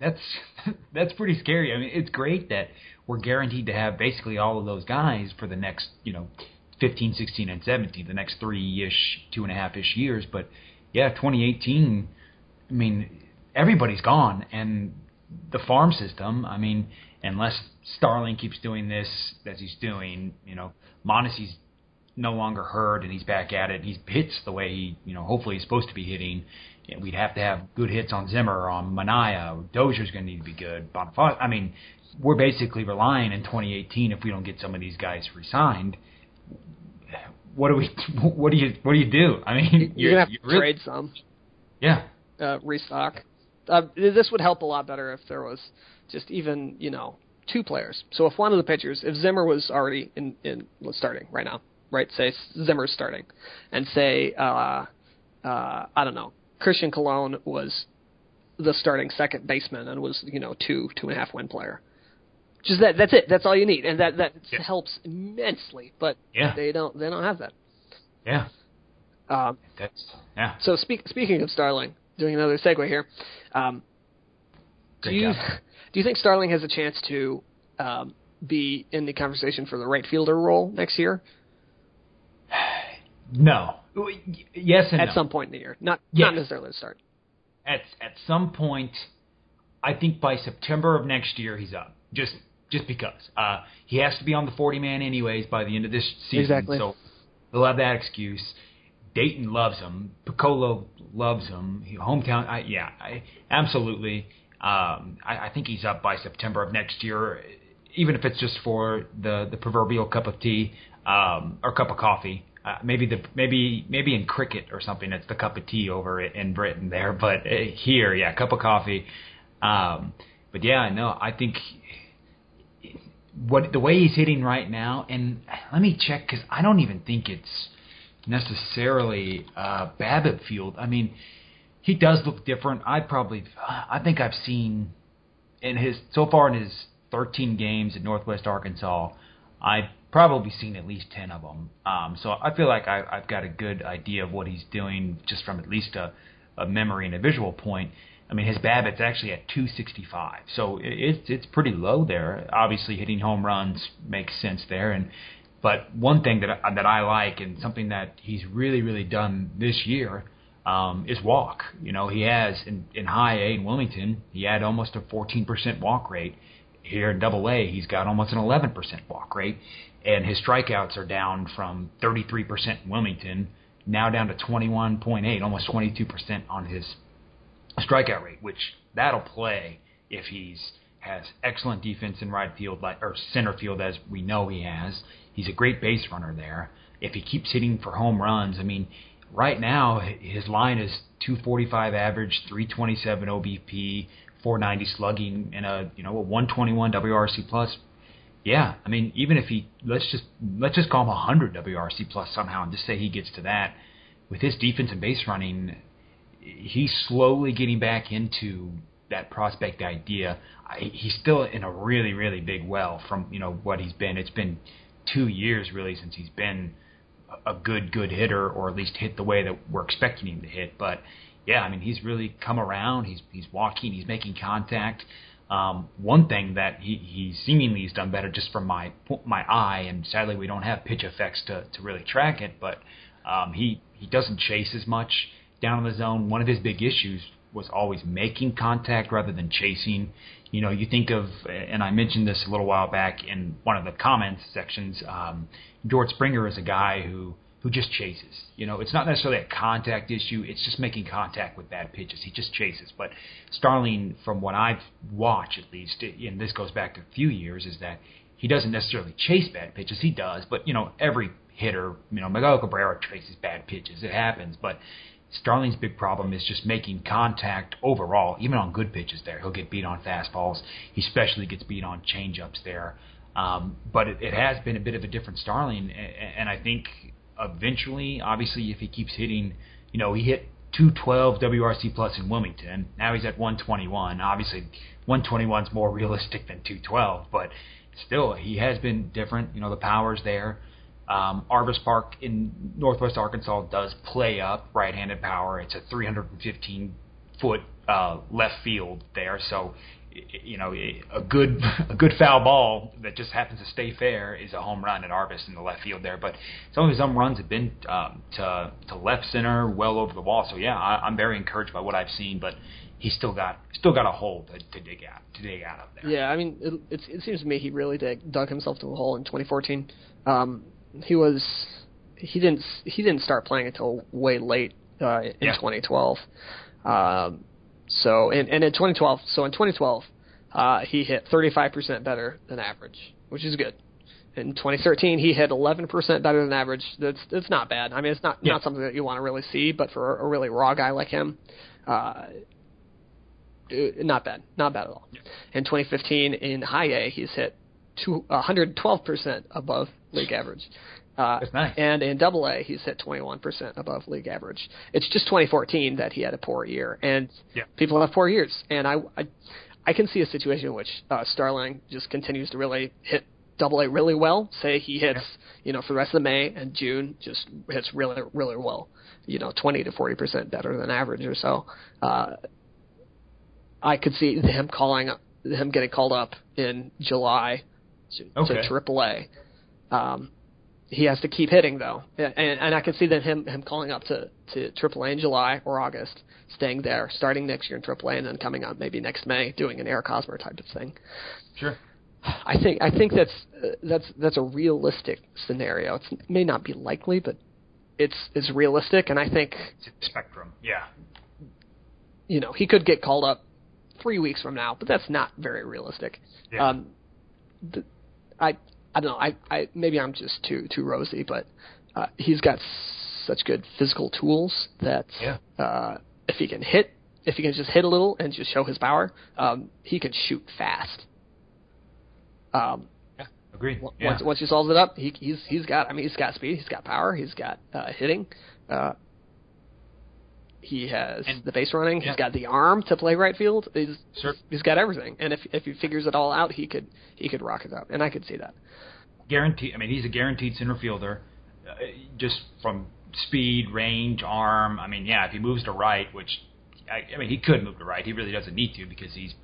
that's that's pretty scary. I mean, it's great that we're guaranteed to have basically all of those guys for the next, you know, 15, 16, and 17, the next three ish, two and a half ish years. But yeah, 2018. I mean, everybody's gone, and the farm system. I mean, unless Starling keeps doing this as he's doing, you know, Mondesi's no longer hurt and he's back at it. He hits the way he, you know, hopefully he's supposed to be hitting. And we'd have to have good hits on Zimmer, on Manaea. Dozier's going to need to be good. Boniface. I mean, we're basically relying in 2018 if we don't get some of these guys re-signed, what do we? What do you? What do you do? I mean, you're, gonna have to really, trade some. Yeah. Uh, restock. Uh, this would help a lot better if there was just even you know two players. So if one of the pitchers, if Zimmer was already in in starting right now, right? Say Zimmer's starting, and say uh, uh, I don't know, Christian Colon was the starting second baseman and was you know two two and a half win player. Just that that's it. That's all you need, and that that yeah. helps immensely. But yeah. they don't they don't have that. Yeah. Um, that's yeah. So speak, speaking of Starling, doing another segue here. Um, do you do you think Starling has a chance to um, be in the conversation for the right fielder role next year? No. Yes and At no. some point in the year, not Yes. not necessarily to start. at at some point, I think by September of next year he's up. Just just because uh, he has to be on the forty man anyways by the end of this season. Exactly. So he'll have that excuse. Dayton loves him. Picollo loves him. Hometown, I, yeah, I, absolutely. Um, I, I think he's up by September of next year, even if it's just for the the proverbial cup of tea um, or cup of coffee. Uh, maybe the maybe maybe in cricket or something it's the cup of tea over in Britain there, but uh, here, yeah, cup of coffee. Um, but yeah, no, I think what the way he's hitting right now, and let me check because I don't even think it's necessarily uh, BABIP fueled. I mean, he does look different. I probably, I think I've seen in his so far in his 13 games at Northwest Arkansas, I've probably seen at least 10 of them. Um, so I feel like I, I've got a good idea of what he's doing just from at least a, a memory and a visual point. I mean, his BABIP's actually at 265, so it, it's it's pretty low there. Obviously, hitting home runs makes sense there, and but one thing that that I like and something that he's really really done this year um, is walk. You know, he has in, in high A in Wilmington, he had almost a 14% walk rate. Here in Double A, he's got almost an 11% walk rate, and his strikeouts are down from 33% in Wilmington now down to 21.8, almost 22% on his strikeout rate, which that'll play if he's has excellent defense in right field like or center field as we know he has. He's a great base runner there. If he keeps hitting for home runs, I mean, right now his line is 245 average, 327 OBP, 490 slugging, and a you know a 121 WRC plus. Yeah, I mean, even if he let's just let's just call him a 100 WRC plus somehow, and just say he gets to that with his defense and base running, he's slowly getting back into that prospect idea. I, he's still in a really really big well from you know what he's been. It's been two years really since he's been a good good hitter, or at least hit the way that we're expecting him to hit. But yeah, I mean, he's really come around. He's he's walking. He's making contact. Um, one thing that he, he seemingly has done better, just from my my eye, and sadly we don't have PITCHf/x to, to really track it, but um, he he doesn't chase as much down in the zone. One of his big issues was always making contact rather than chasing. You know, you think of, and I mentioned this a little while back in one of the comments sections. Um, George Springer is a guy who who just chases. You know, it's not necessarily a contact issue. It's just making contact with bad pitches. He just chases. But Starling, from what I've watched at least, and this goes back a few years, is that he doesn't necessarily chase bad pitches. He does, but you know, every hitter, you know, Miguel Cabrera chases bad pitches. It happens, but Starling's big problem is just making contact overall, even on good pitches. There, he'll get beat on fastballs. He especially gets beat on changeups there. Um, but it, it has been a bit of a different Starling, and I think eventually, obviously, if he keeps hitting, you know, he hit 212 WRC plus in Wilmington. Now he's at 121. Obviously, 121 is more realistic than 212, but still, he has been different. You know, the power's there. Um, Arvest Park in Northwest Arkansas does play up right-handed power. It's a 315 foot uh, left field there, so you know a good a good foul ball that just happens to stay fair is a home run at Arvest in the left field there. But some of his home runs have been um, to to left center, well over the wall. So yeah, I, I'm very encouraged by what I've seen, but he's still got still got a hole to, to dig out to dig out of there. Yeah, I mean, it, it, it seems to me he really dig, dug himself to a hole in 2014. Um, he was he didn't he didn't start playing until way late uh, in Yeah. 2012. Um, so and, and in 2012, so in 2012, uh, he hit 35% better than average, which is good. in 2013, he hit 11% better than average. That's that's not bad. I mean, it's not Yeah. not something that you want to really see, but for a really raw guy like him, uh, not bad, not bad at all. In 2015, in high A, he's hit two, 112% above league average. Uh, That's nice. And in Double A, he's hit 21% above league average. It's just 2014 that he had a poor year, and Yeah. people have poor years. And I, I, I can see a situation in which uh, Starling just continues to really hit Double A really well. Say he hits, you know, for the rest of May and June, just hits really, really well. You know, 20 to 40 percent better than average or so. Uh, I could see him calling him getting called up in July to, Okay. to AAA. Um, he has to keep hitting though, and and I can see that him him calling up to to AAA in July or August, staying there, starting next year in AAA, and then coming up maybe next May doing an Eric Hosmer type of thing. Sure. I think I think that's uh, that's that's a realistic scenario. It's, it may not be likely, but it's it's realistic, and I think It's a spectrum. Yeah. you know he could get called up three weeks from now, but that's not very realistic. Yeah. Um, I I don't know. I, I maybe I'm just too too rosy, but uh, he's got such good physical tools that Yeah. uh, if he can hit, if he can just hit a little and just show his power, um, he can shoot fast. Um, Yeah. Agreed. w- Yeah. Once once he solves it up, he, he's he's got. I mean, he's got speed. He's got power. He's got uh, hitting. Uh, he has And- the base running. yeah. He's got the arm to play right field. He's Sure. he's got everything. And if if he figures it all out, he could he could rock it out. And I could see that. guaranteed. I mean, he's a guaranteed center fielder, uh, just from speed, range, arm. I mean, yeah, if he moves to right, which I, I mean, he could move to right. He really doesn't need to because he's,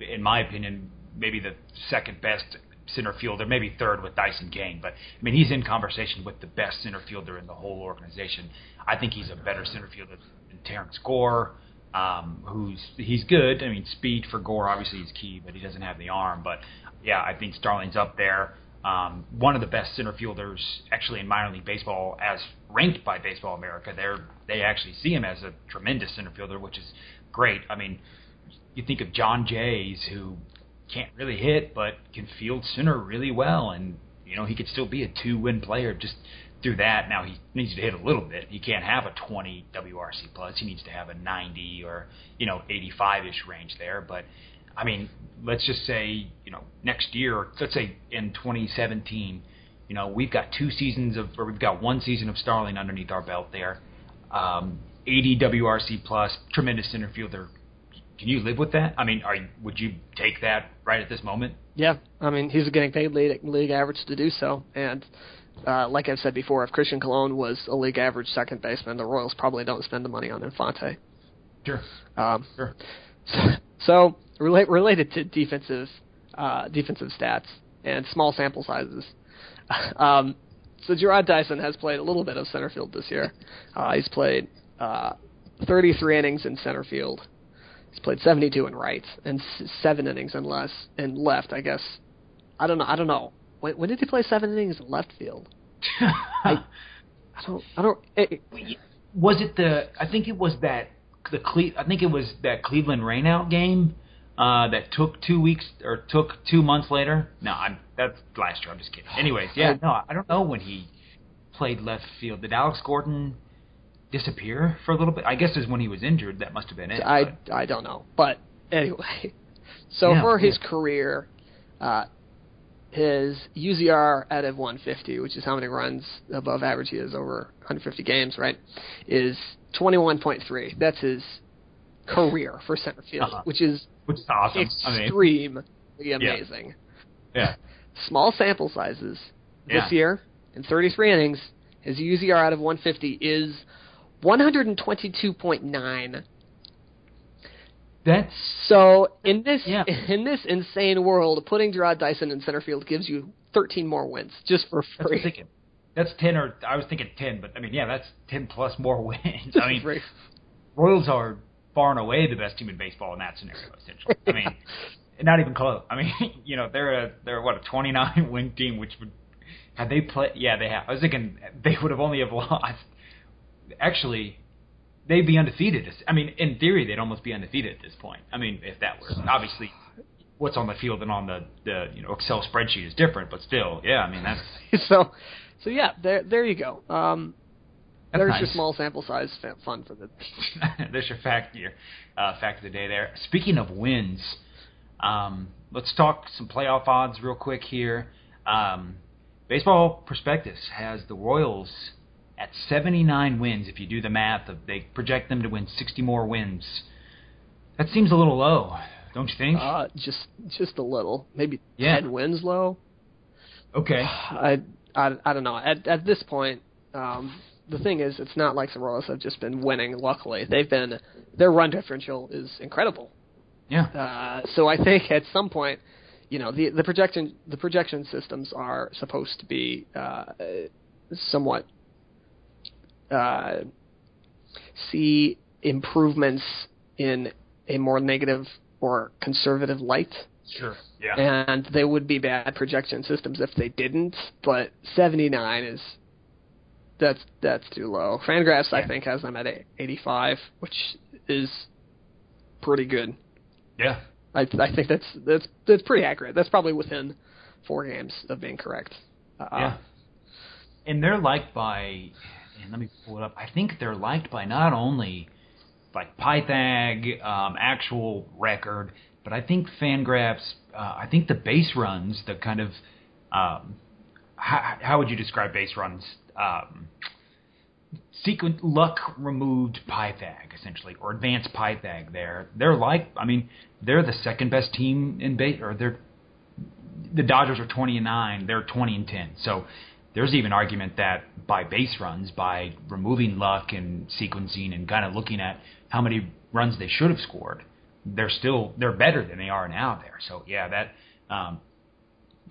in my opinion, maybe the second best center fielder, maybe third with Dyson Cain. But I mean, he's in conversation with the best center fielder in the whole organization. I think he's a better center fielder than Terrence Gore. Um, who's he's good. I mean, speed for Gore obviously is key, but he doesn't have the arm. But yeah, I think Starling's up there um, one of the best center fielders actually in minor league baseball as ranked by Baseball America. They're they actually see him as a tremendous center fielder, which is great. I mean, you think of Jon Jays who can't really hit but can field center really well, and you know he could still be a two-win player just through that. Now he needs to hit a little bit. He can't have a 20 WRC plus. He needs to have a 90 or you know 85ish range there, but I mean, let's just say, you know, next year, let's say in 2017, you know, we've got two seasons of, or we've got one season of Starling underneath our belt there. Um, 80 WRC plus, tremendous center fielder. Can you live with that? I mean, are would you take that right at this moment? Yeah, I mean he's getting paid league, league average to do so, and uh, like I've said before, if Christian Colon was a league average second baseman, the Royals probably don't spend the money on Infante. Sure. Um, Sure. so relate, related to defensive uh, defensive stats and small sample sizes. Um, so Jarrod Dyson has played a little bit of center field this year. Uh, he's played uh, 33 innings in center field. He's played 72 in right and s- seven innings in less in left. I guess I don't know. I don't know. When, when did he play seven innings in left field? I don't. I don't. It, was it the? I think it was that the Cle- I think it was that Cleveland rainout game uh, that took two weeks or took two months later. No, I'm that's last year. I'm just kidding. Anyways, yeah, no, I don't know when he played left field. Did Alex Gordon disappear for a little bit? I guess is when he was injured. That must have been it. I but- I don't know, but anyway. So Yeah, for his yeah. career, uh, his UZR out of 150, which is how many runs above average he is over 150 games, right, is 21.3. That's his career for center field, Uh-huh. which is which is awesome. I mean, extremely amazing. yeah, Small sample sizes this Yeah. year in 33 innings. His UZR out of 150 is 122.9. that's So in this Yeah. in this insane world, putting Jarrod Dyson in center field gives you 13 more wins just for that's free. thinking. That's ten or I was thinking ten, but I mean, yeah, that's ten plus more wins. I mean. Royals are far and away the best team in baseball in that scenario. Essentially, I mean, not even close. I mean, you know, they're a they're what a 29 win team, which would had they played. Yeah, they have. I was thinking they would have only have lost. Actually, they'd be undefeated. I mean, in theory, they'd almost be undefeated at this point. I mean, if that were obviously what's on the field and on the the you know Excel spreadsheet is different, but still, yeah, I mean that's so so yeah, there there you go. Um, That's there's nice. your small sample size fun for the. There's your fact your uh, fact of the day there. Speaking of wins, um, let's talk some playoff odds real quick here. Um, Baseball Prospectus has the Royals at 79 wins. If you do the math, they project them to win 60 more wins. That seems a little low, don't you think? Uh, just just a little, maybe Yeah. ten wins low. okay. I, I, I don't know. At at this point, um, the thing is, it's not like the Royals have just been winning. Luckily, they've been their run differential is incredible. Yeah. Uh, so I think at some point, you know, the the projection the projection systems are supposed to be uh, somewhat uh, see improvements in a more negative or conservative light Sure. Yeah. and they would be bad projection systems if they didn't. But 79 is that's that's too low. Fangraphs I think has them at 85, which is pretty good. yeah. I I think that's that's that's pretty accurate. That's probably within four games of being correct. Uh, Yeah. And they're liked by, and let me pull it up. I think they're liked by not only like Pythag, um, actual record, but I think Fangraphs, uh, I think the base runs, the kind of, um, how, how would you describe base runs? Um, sequence luck removed Pythag essentially, or advanced Pythag. There, they're like, I mean, they're the second best team in base, or they're the Dodgers are 20 and 9, they're 20 and 10. So there's even argument that by base runs, by removing luck and sequencing and kind of looking at how many runs they should have scored, they're still they're better than they are now there. So yeah, that um,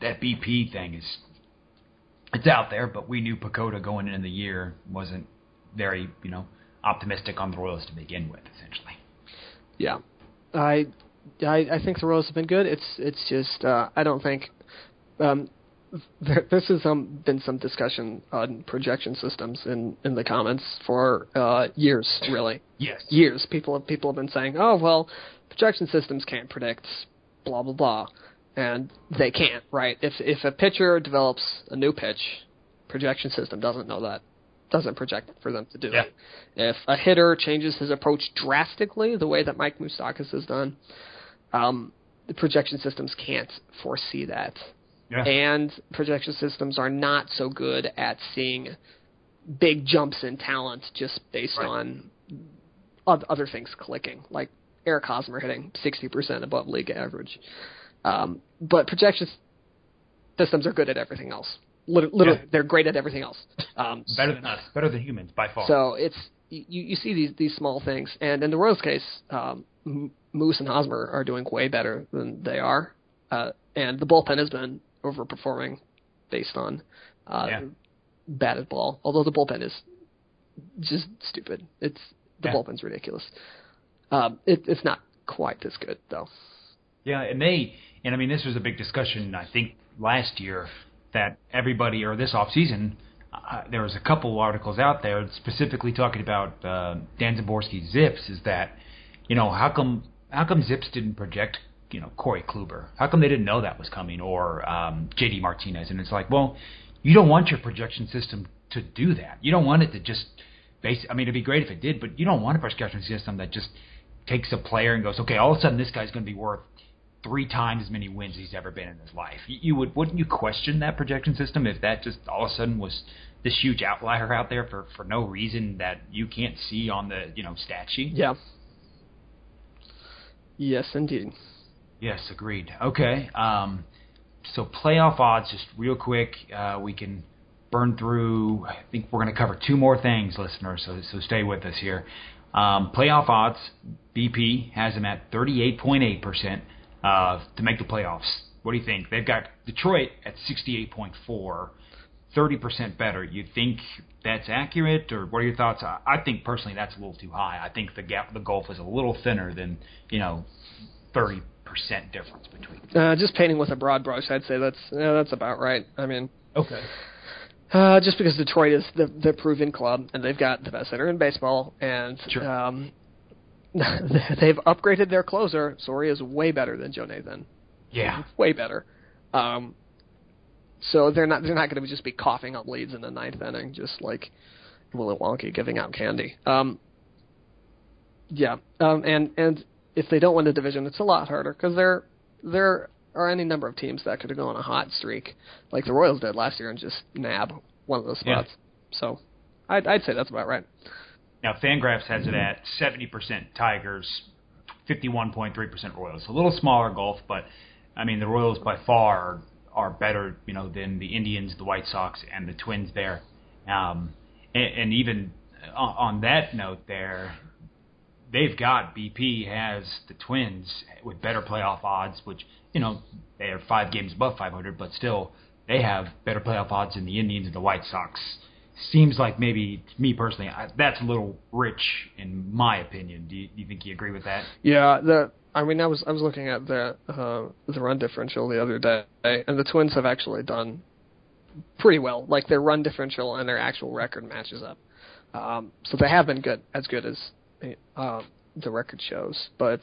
that BP thing is it's out there, but we knew PECOTA going into the year wasn't very you know optimistic on the Royals to begin with, essentially. Yeah, I, I I think the Royals have been good. It's it's just uh, I don't think um, there, this has um, been some discussion on projection systems in in the comments for uh, years, really Yes. years. People have people have been saying, oh well, projection systems can't predict blah blah blah, and they can't, right? If if a pitcher develops a new pitch, projection system doesn't know that, doesn't project for them to do Yeah. it. If a hitter changes his approach drastically, the way that Mike Moustakas has done, um, the projection systems can't foresee that. Yeah. And projection systems are not so good at seeing big jumps in talent just based Right. on other things clicking, like Eric Hosmer hitting 60% above league average. Um, but projection systems are good at everything else. Literally, Yeah. they're great at everything else. Um, better than us, better than humans by far. so it's you, you see these these small things, and in the Royals case, um, Moose and Hosmer are doing way better than they are, uh, and the bullpen has been overperforming based on uh, Yeah. batted ball. Although the bullpen is just stupid. It's the Yeah. bullpen's ridiculous. Um, it, it's not quite as good though. Yeah, and they and I mean this was a big discussion I think last year that everybody or this off season uh, there was a couple articles out there specifically talking about uh, Dan Szymborski's Zips is that you know how come how come Zips didn't project you know Corey Kluber how come they didn't know that was coming or um, JD Martinez and it's like well you don't want your projection system to do that you don't want it to just base I mean it'd be great if it did but you don't want a projection system that just takes a player and goes okay all of a sudden this guy's going to be worth three times as many wins he's ever been in his life. You, you would wouldn't you question that projection system if that just all of a sudden was this huge outlier out there for for no reason that you can't see on the you know stat sheet? Yeah. Yes, indeed. Yes, agreed. Okay. Um, so playoff odds, just real quick, uh, we can burn through. I think we're going to cover two more things, listeners. So so stay with us here. Um, playoff odds, BP has them at 38.8% uh, to make the playoffs. What do you think? They've got Detroit at 68.4, 30% better. You think that's accurate, or what are your thoughts? I, I think personally that's a little too high. I think the gap, the gulf is a little thinner than you know 30% difference between. Uh, just painting with a broad brush, I'd say that's yeah, that's about right. I mean, Okay. Uh, just because Detroit is the the proven club and they've got the best hitter in baseball, and Sure. um, they've upgraded their closer. Soria is way better than Joe Nathan. Yeah, way better. Um, so they're not they're not going to just be coughing up leads in the ninth inning, just like Willy Wonka giving out candy. Um, yeah, um, and and if they don't win the division, it's a lot harder because there there are any number of teams that could go on a hot streak, like the Royals did last year, and just nab one of those spots. Yeah. So, I'd I'd say that's about right. Now, Fangraphs has it at 70% Tigers, 51.3% Royals. A little smaller gulf, but I mean the Royals by far are better, you know, than the Indians, the White Sox, and the Twins there. Um, and, and even on, on that note, there they've got BP has the Twins with better playoff odds, which you know they are five games above 500, but still they have better playoff odds than the Indians and the White Sox. Seems like maybe to me personally, I, that's a little rich in my opinion. Do you, do you think you agree with that? Yeah, the I mean, I was I was looking at the uh, the run differential the other day, and the Twins have actually done pretty well. Like their run differential and their actual record matches up. Um, so they have been good, as good as uh, the record shows. But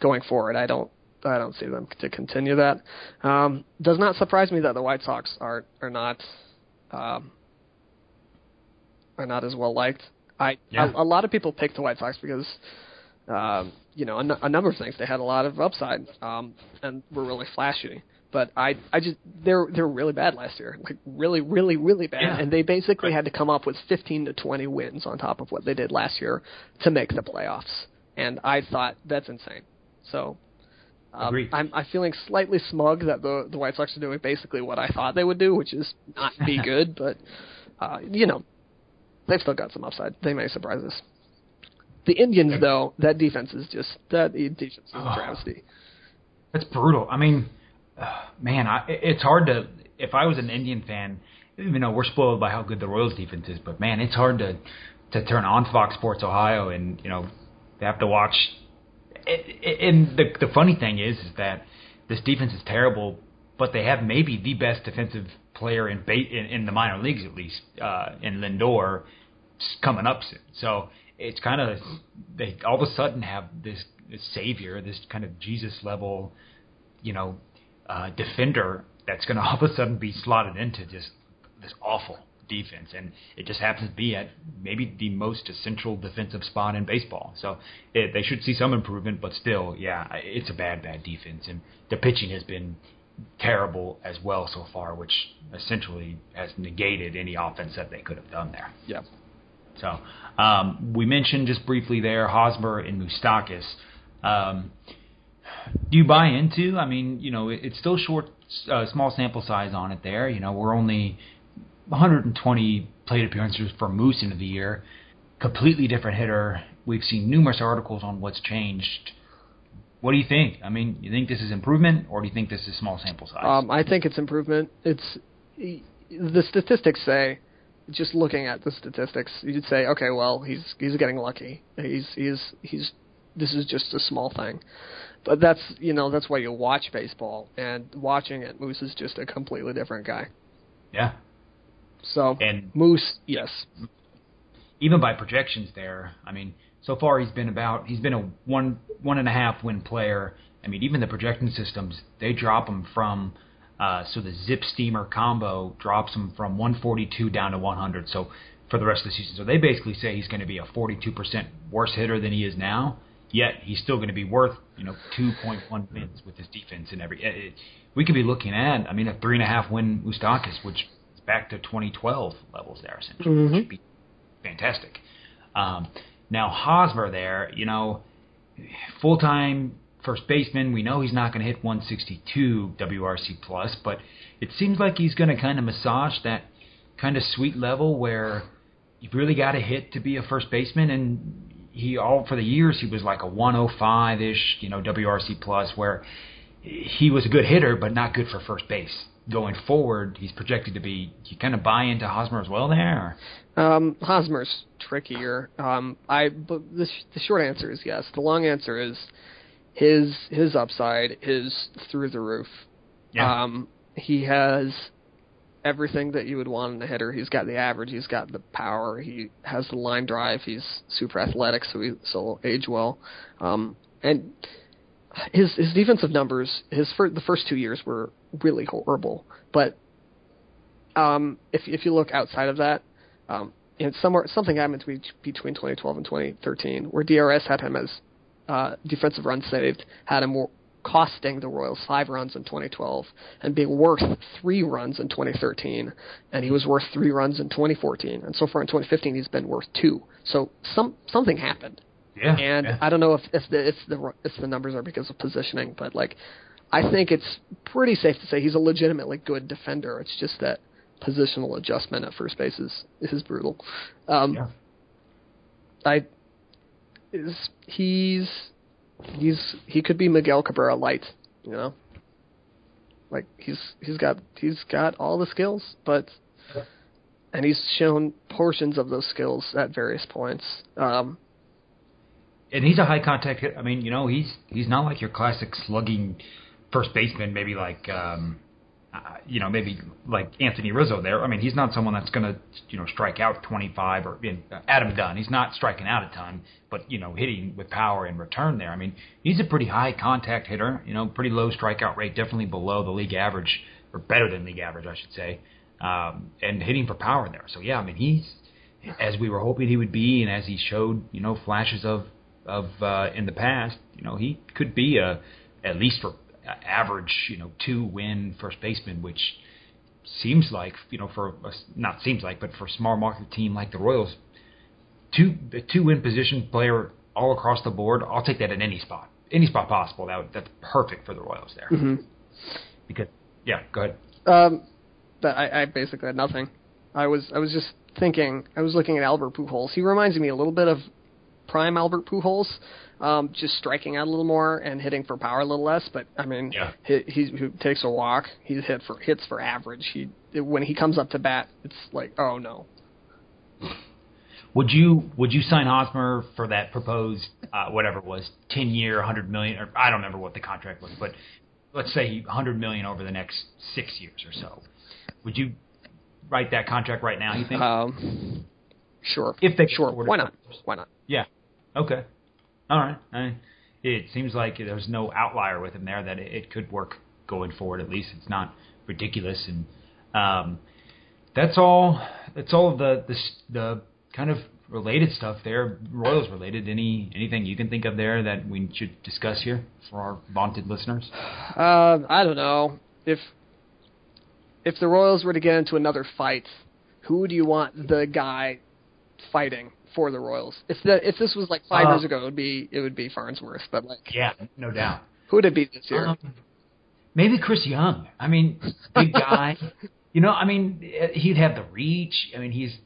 going forward, I don't I don't see them to continue that. Um, does not surprise me that the White Sox are are not um, are not as well liked. I yeah. a, a lot of people pick the White Sox because um, you know, a, n- a number of things. They had a lot of upside um, and were really flashy. But I, I just they're they're really bad last year, like really, really, really bad. Yeah. And they basically had to come up with 15 to 20 wins on top of what they did last year to make the playoffs. And I thought that's insane. So um, I'm I'm feeling slightly smug that the the White Sox are doing basically what I thought they would do, which is not be good. but uh, you know, they've still got some upside. They may surprise us. The Indians, though, that defense is just that defense is a travesty. That's brutal. I mean, man, I, it's hard to. If I was an Indian fan, you know, we're spoiled by how good the Royals defense is, but man, it's hard to to turn on Fox Sports Ohio and you know have to watch. And the the funny thing is, is that this defense is terrible, but they have maybe the best defensive player in in, in the minor leagues at least uh, in Lindor coming up soon. So it's kind of they all of a sudden have this, this savior, this kind of Jesus level, you know, uh, defender that's going to all of a sudden be slotted into just this awful defense, and it just happens to be at maybe the most essential defensive spot in baseball. So it, they should see some improvement, but still, yeah, it's a bad, bad defense, and the pitching has been terrible as well so far, which essentially has negated any offense that they could have done there. Yeah. So um, we mentioned just briefly there Hosmer and Moustakas. Um, do you buy into? I mean, you know, it, it's still short, uh, small sample size on it. There, you know, we're only 120 plate appearances for Moose into the year. Completely different hitter. We've seen numerous articles on what's changed. What do you think? I mean, you think this is improvement, or do you think this is small sample size? Um, I think it's improvement. It's the statistics say just looking at the statistics, you'd say, okay, well, he's he's getting lucky. He's he's he's this is just a small thing. But that's you know that's why you watch baseball, and watching it, Moose is just a completely different guy. Yeah. So and Moose, yes. Even by projections, there, I mean, so far he's been about he's been a one one and a half win player. I mean, even the projection systems they drop him from uh, so the Zip Steamer combo drops him from 142 down to 100. So for the rest of the season, so they basically say he's going to be a 42% worse hitter than he is now. Yet he's still going to be worth you know 2.1 wins with his defense and every. It, we could be looking at I mean a three and a half win Moustakas, which is back to 2012 levels there essentially, mm-hmm. which would be fantastic. Um, now Hosmer there, you know, full time first baseman. We know he's not going to hit 162 WRC plus, but it seems like he's going to kind of massage that kind of sweet level where you've really got to hit to be a first baseman. And he all for the years he was like a 105 ish, you know, WRC plus, where he was a good hitter but not good for first base. Going forward, he's projected to be. You kind of buy into Hosmer as well there. Um, Hosmer's trickier. Um, I but the, the short answer is yes. The long answer is his his upside is through the roof. Yeah. Um, he has everything that you would want in a hitter. He's got the average. He's got the power. He has the line drive. He's super athletic, so he so age well. Um, and his his defensive numbers his fir- the first two years were really horrible, but um, if if you look outside of that, um, and somewhere something happened between between 2012 and 2013 where DRS had him as uh, defensive runs saved, had him costing the Royals five runs in 2012 and being worth three runs in 2013, and he was worth three runs in 2014, and so far in 2015 he's been worth two. So some something happened. Yeah, and yeah. I don't know if if the if the if the numbers are because of positioning, but like I think it's pretty safe to say he's a legitimately good defender. It's just that positional adjustment at first base is is brutal. Um, Yeah. I is he's he's he could be Miguel Cabrera light, you know. Like he's he's got he's got all the skills, but and he's shown portions of those skills at various points. Um, and he's a high contact. I mean, you know, he's he's not like your classic slugging first baseman. Maybe like, um, uh, you know, maybe like Anthony Rizzo. There. I mean, he's not someone that's going to you know strike out 25 or in, uh, Adam Dunn. He's not striking out a ton, but you know, hitting with power in return. There. I mean, he's a pretty high contact hitter. You know, pretty low strikeout rate, definitely below the league average or better than league average, I should say. Um, and hitting for power there. So yeah, I mean, he's as we were hoping he would be, and as he showed, you know, flashes of of uh, in the past, you know, he could be a at least for uh, average, you know, two win first baseman, which seems like, you know, for a, not seems like, but for a small market team like the Royals, two a two win position player all across the board. I'll take that at any spot, any spot possible. That would, that's perfect for the Royals there. mhm. Because yeah, go ahead. Um, but I, I basically had nothing. I was I was just thinking. I was looking at Albert Pujols. He reminds me a little bit of prime Albert Pujols, um, just striking out a little more and hitting for power a little less. But I mean, Yeah. he, he who takes a walk. He hit for hits for average. He when he comes up to bat, it's like oh no. Would you would you sign Hosmer for that proposed uh, whatever it was ten year, hundred million, or I don't remember what the contract was, but let's say hundred million over the next six years or so. Would you write that contract right now? You think? Um, sure. if they sure. afford Why not? Why not? Yeah. Okay. All right. I, it seems like there's no outlier with him there that it, it could work going forward. At least it's not ridiculous, and um, that's all. That's all of the the the kind of related stuff there, Royals related. Any anything you can think of there that we should discuss here for our vaunted listeners? Uh, I don't know if if the Royals were to get into another fight, who do you want the guy fighting for the Royals? If the if this was like five Uh, years ago, it would be it would be Farnsworth. But like, Yeah, no doubt. who would it be this year? Um, maybe Chris Young. I mean, big guy. you know, I mean, he'd have the reach. I mean, he's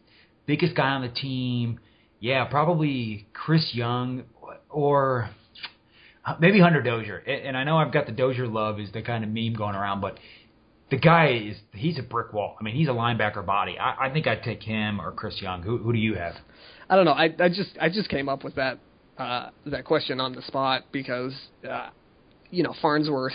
biggest guy on the team. Yeah, probably Chris Young or uh, maybe Hunter Dozier. And I know I've got the Dozier love is the kind of meme going around, but the guy is he's a brick wall. I mean, he's a linebacker body. I, I think I'd take him or Chris Young. Who who do you have? I don't know. I I just I just came up with that uh, that question on the spot because uh, you know Farnsworth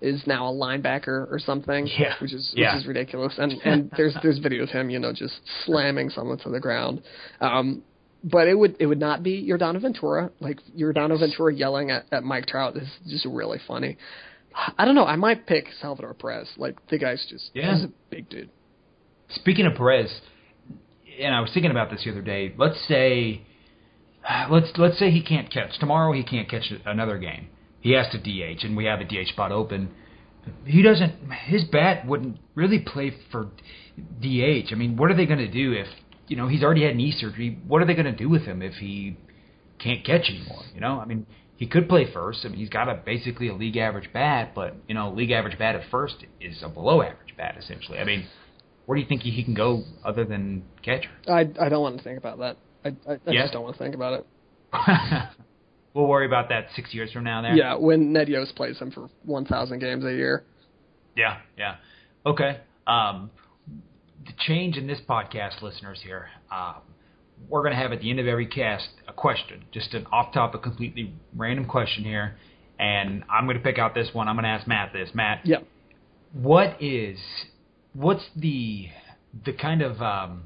is now a linebacker or something, Yeah. which is Yeah. which is ridiculous. And and there's there's video of him, you know, just slamming someone to the ground. Um, but it would it would not be Yordano Ventura. Like Yordano Ventura yelling at, at Mike Trout is just really funny. I don't know. I might pick Salvador Perez. Like the guy's just Yeah. he's a big dude. Speaking of Perez, and I was thinking about this the other day. Let's say, let's let's say he can't catch tomorrow. He can't catch another game. He has to DH, and we have a DH spot open. He doesn't. His bat wouldn't really play for DH. I mean, what are they going to do if you know he's already had knee surgery? What are they going to do with him if he can't catch anymore? You know, I mean, he could play first. I mean, he's got a basically a league average bat, but you know, league average bat at first is a below average bat essentially. I mean, where do you think he, can go other than catcher? I I don't want to think about that. I I, I Yeah? just don't want to think about it. we'll worry about that six years from now. There. Yeah, when Ned Yost plays him for 1,000 games a year. Yeah, yeah. Okay. Um, the change in this podcast, listeners here, um, we're going to have at the end of every cast a question, just an off-topic, completely random question here, and I'm going to pick out this one. I'm going to ask Matt this. Matt, Yep. what is, what's the, the kind of, um,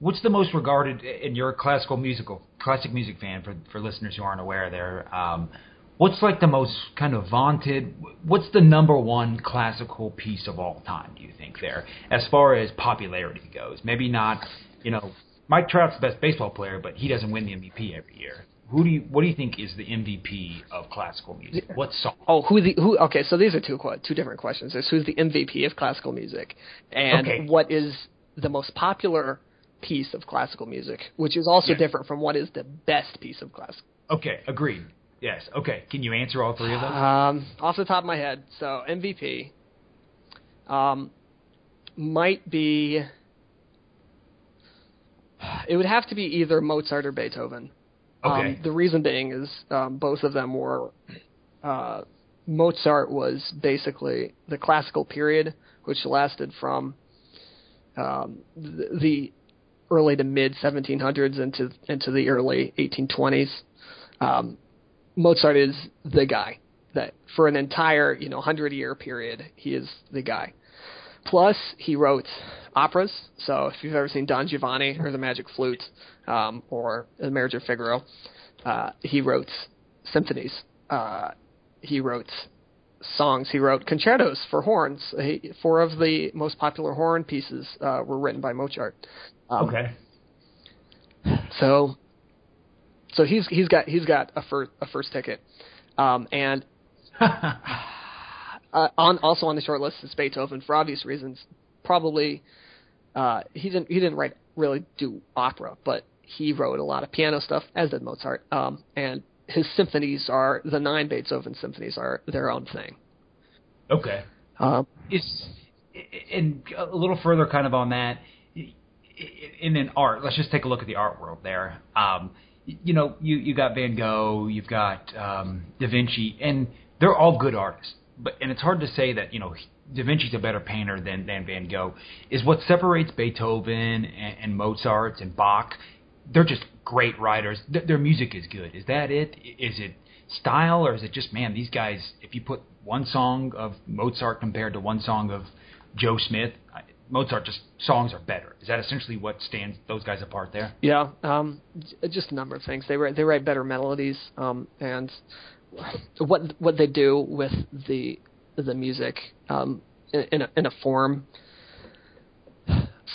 what's the most regarded, and you're a classical musical, classic music fan for for listeners who aren't aware there. Um, what's like the most kind of vaunted? What's the number one classical piece of all time? Do you think there, as far as popularity goes? Maybe not. You know, Mike Trout's the best baseball player, but he doesn't win the MVP every year. Who do you what do you think is the MVP of classical music? What song? Oh, who the who? Okay, so these are two two different questions. There's who's the MVP of classical music, and Okay. what is the most popular piece of classical music, which is also different from what is the best piece of classical. Okay, agreed. Yes. Okay. Can you answer all three of those? Um, off the top of my head, so MVP um, might be. It would have to be either Mozart or Beethoven. Okay. Um, the reason being is um, both of them were. Uh, Mozart was basically the classical period, which lasted from um, the, the early to mid 1700s into into the early 1820s. Um, Mozart is the guy that for an entire you know hundred year period he is the guy. Plus he wrote operas. So if you've ever seen Don Giovanni or The Magic Flute um, or The Marriage of Figaro, uh, he wrote symphonies. Uh, he wrote songs. He wrote concertos for horns. He, four of the most popular horn pieces uh, were written by Mozart. Um, okay. so, so he's he's got he's got a first a first ticket, um, and uh, on also on the short list is Beethoven for obvious reasons. Probably uh, he didn't he didn't write really do opera, but he wrote a lot of piano stuff, as did Mozart. Um, and his symphonies are the nine Beethoven symphonies are their own thing. okay. Um, is and a little further kind of on that in an art let's just take a look at the art world there um you know you you got van gogh you've got um da vinci and they're all good artists but and it's hard to say that you know da vinci's a better painter than than van gogh is what separates beethoven and, and mozart and bach. They're just great writers. Th- their music is good. Is that it? Is it style or is it just man these guys if you put one song of mozart compared to one song of joe smith I- mozart just songs are better. Is that essentially what stands those guys apart there? Yeah, um, just a number of things. They write they write better melodies, um, and what what they do with the the music um, in, in a in a form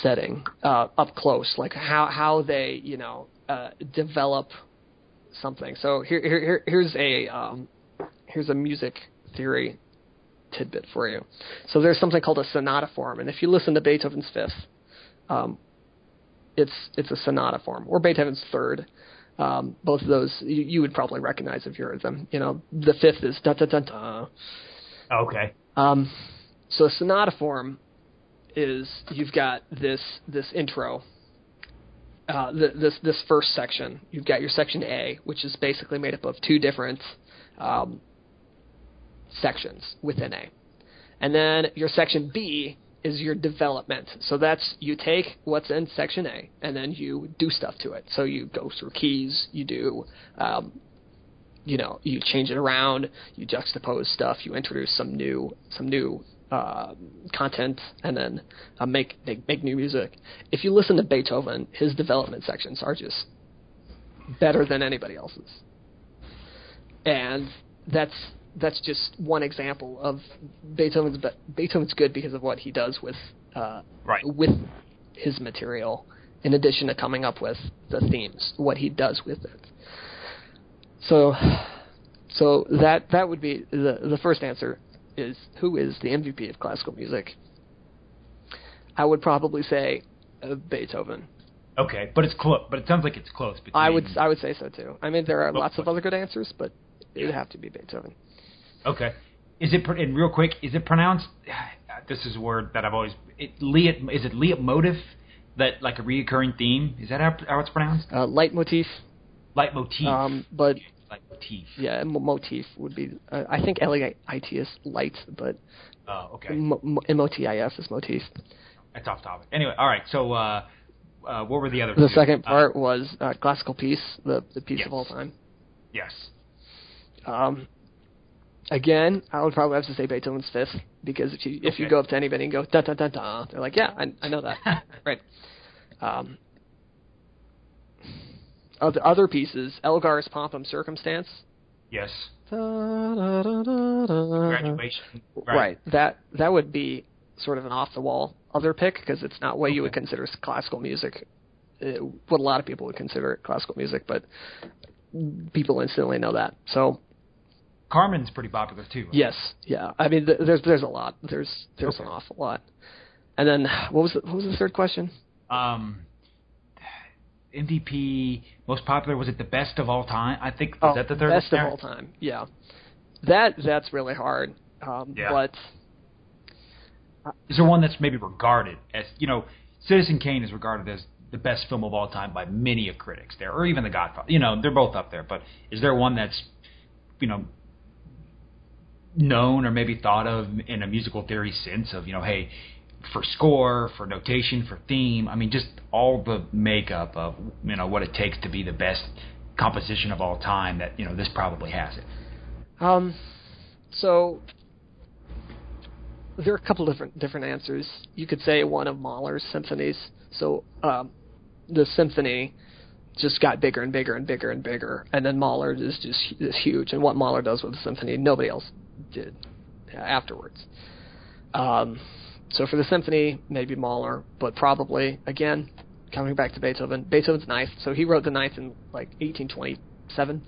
setting uh, up close, like how how they you know uh, develop something. So here, here here- here's a um, here's a music theory tidbit for you. So there's something called a sonata form, and if you listen to Beethoven's Fifth, um, it's it's a sonata form or Beethoven's third. Um, both of those you, you would probably recognize if you heard them. You know, the fifth is okay Um, so sonata form is you've got this this intro. Uh, th this this first section, you've got your section A, which is basically made up of two different um, sections within A, and then your section B is your development. So that's you take what's in section A and then you do stuff to it. So you go through keys, you do um, you know you change it around, you juxtapose stuff, you introduce some new some new uh, content, and then uh, make, make make new music. If you listen to Beethoven, his development sections are just better than anybody else's, and that's that's just one example of Beethoven's be- Beethoven's good because of what he does with uh, Right. with his material, in addition to coming up with the themes, what he does with it. So, so that that would be the the first answer is who is the MVP of classical music? I would probably say uh, Beethoven. okay but it's close but it sounds like it's close between I would I would say so too. I mean, there are lots of other good answers, but it would have to be Beethoven. Okay. Is it and real quick? Is it pronounced? This is a word that I've always. It, leit, is it leitmotif? That like a reoccurring theme? Is that how, how it's pronounced? Uh, leitmotif, Leitmotif. um, but Leitmotif. yeah, mo- motif would be. Uh, I think L E I T is light, but Oh, okay. M O T I F is motif. That's off topic. Anyway, all right. So, uh, uh, what were the other? The two? second Uh, part was uh, classical piece, the the piece Yes. of all time. yes. Um, again, I would probably have to say Beethoven's Fifth because if you if you go up to anybody and go da da da da, they're like, yeah, I, I know that, right? Um, other other pieces, Elgar's Pomp and Circumstance. Yes. Da, da, da, Graduation. Right. That that would be sort of an off the wall other pick because it's not what you would consider classical music. It, what a lot of people would consider classical music, but people instantly know that. So Carmen's pretty popular too. Right? yes, yeah. I mean, th- there's there's a lot. There's there's Okay. an awful lot. And then what was the, what was the third question? Um, MVP most popular was it the best of all time? I think was that the third Oh, best one of all time? Yeah, that that's really hard. Um, Yeah. But Is there one that's maybe regarded as you know, Citizen Kane is regarded as the best film of all time by many of critics there, or even The Godfather. You know, they're both up there. But is there one that's you know known or maybe thought of in a musical theory sense of you know, hey, for score, for notation, for theme? I mean, just all the makeup of you know what it takes to be the best composition of all time. That you know, this probably has it. Um, so there are a couple different different answers. You could say one of Mahler's symphonies. So um, the symphony just got bigger and bigger and bigger and bigger, and then Mahler is just is huge. And what Mahler does with the symphony, nobody else did afterwards. Um, so for the symphony, maybe Mahler, but probably again coming back to Beethoven. Beethoven's ninth, so he wrote the ninth in like 1827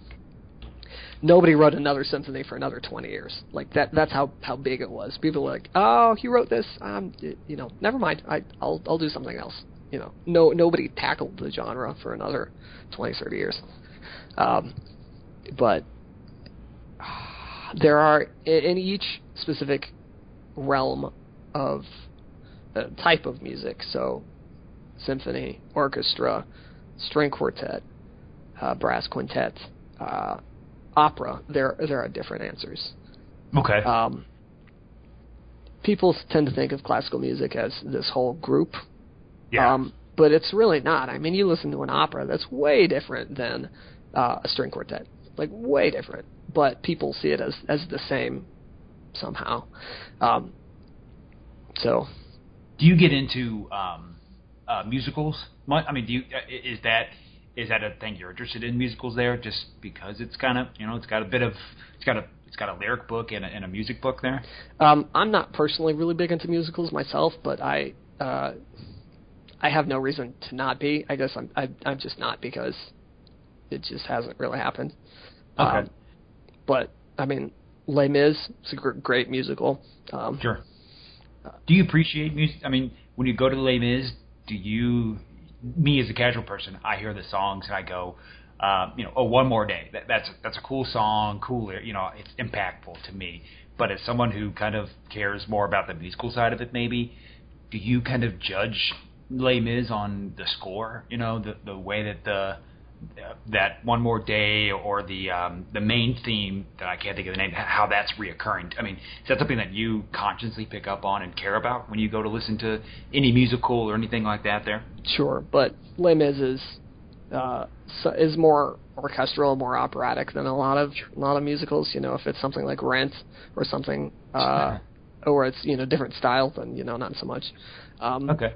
nobody wrote another symphony for another 20 years. Like that that's how how big it was. People were like, "Oh, he wrote this. Um, you know, never mind. I I'll I'll do something else." You know, no nobody tackled the genre for another 20, 30 years. Um, but there are in, each specific realm of uh, type of music. So, symphony, orchestra, string quartet, uh, brass quintet, uh, opera. There there are different answers. Okay. Um, people tend to think of classical music as this whole group, yeah. um, but it's really not. I mean, you listen to an opera that's way different than uh, a string quartet, like way different. But people see it as as the same somehow. Um, so do you get into um, uh, musicals? I mean, do you uh, is that is that a thing you're interested in musicals there? Just because it's kind of you know it's got a bit of it's got a it's got a lyric book and a, and a music book there. Um, I'm not personally really big into musicals myself, but I uh, I have no reason to not be. I guess I'm I, I'm just not because it just hasn't really happened. Okay. Um, but I mean, Les Mis is a gr- great musical. Um, Sure. Do you appreciate music? I mean, when you go to Les Mis, do you, me as a casual person, I hear the songs and I go, uh, you know, oh, one more day. That, that's that's a cool song, cool. You know, it's impactful to me. But as someone who kind of cares more about the musical side of it, maybe, do you kind of judge Les Mis on the score? You know, the the way that the that one more day or the um, the main theme that I can't think of the name, how that's reoccurring. I mean, is that something that you consciously pick up on and care about when you go to listen to any musical or anything like that? There. Sure, but Les Mis is uh, is more orchestral, more operatic than a lot of a lot of musicals. You know, if it's something like Rent or something, uh, or it's you know different style, then you know not so much. Um, Okay.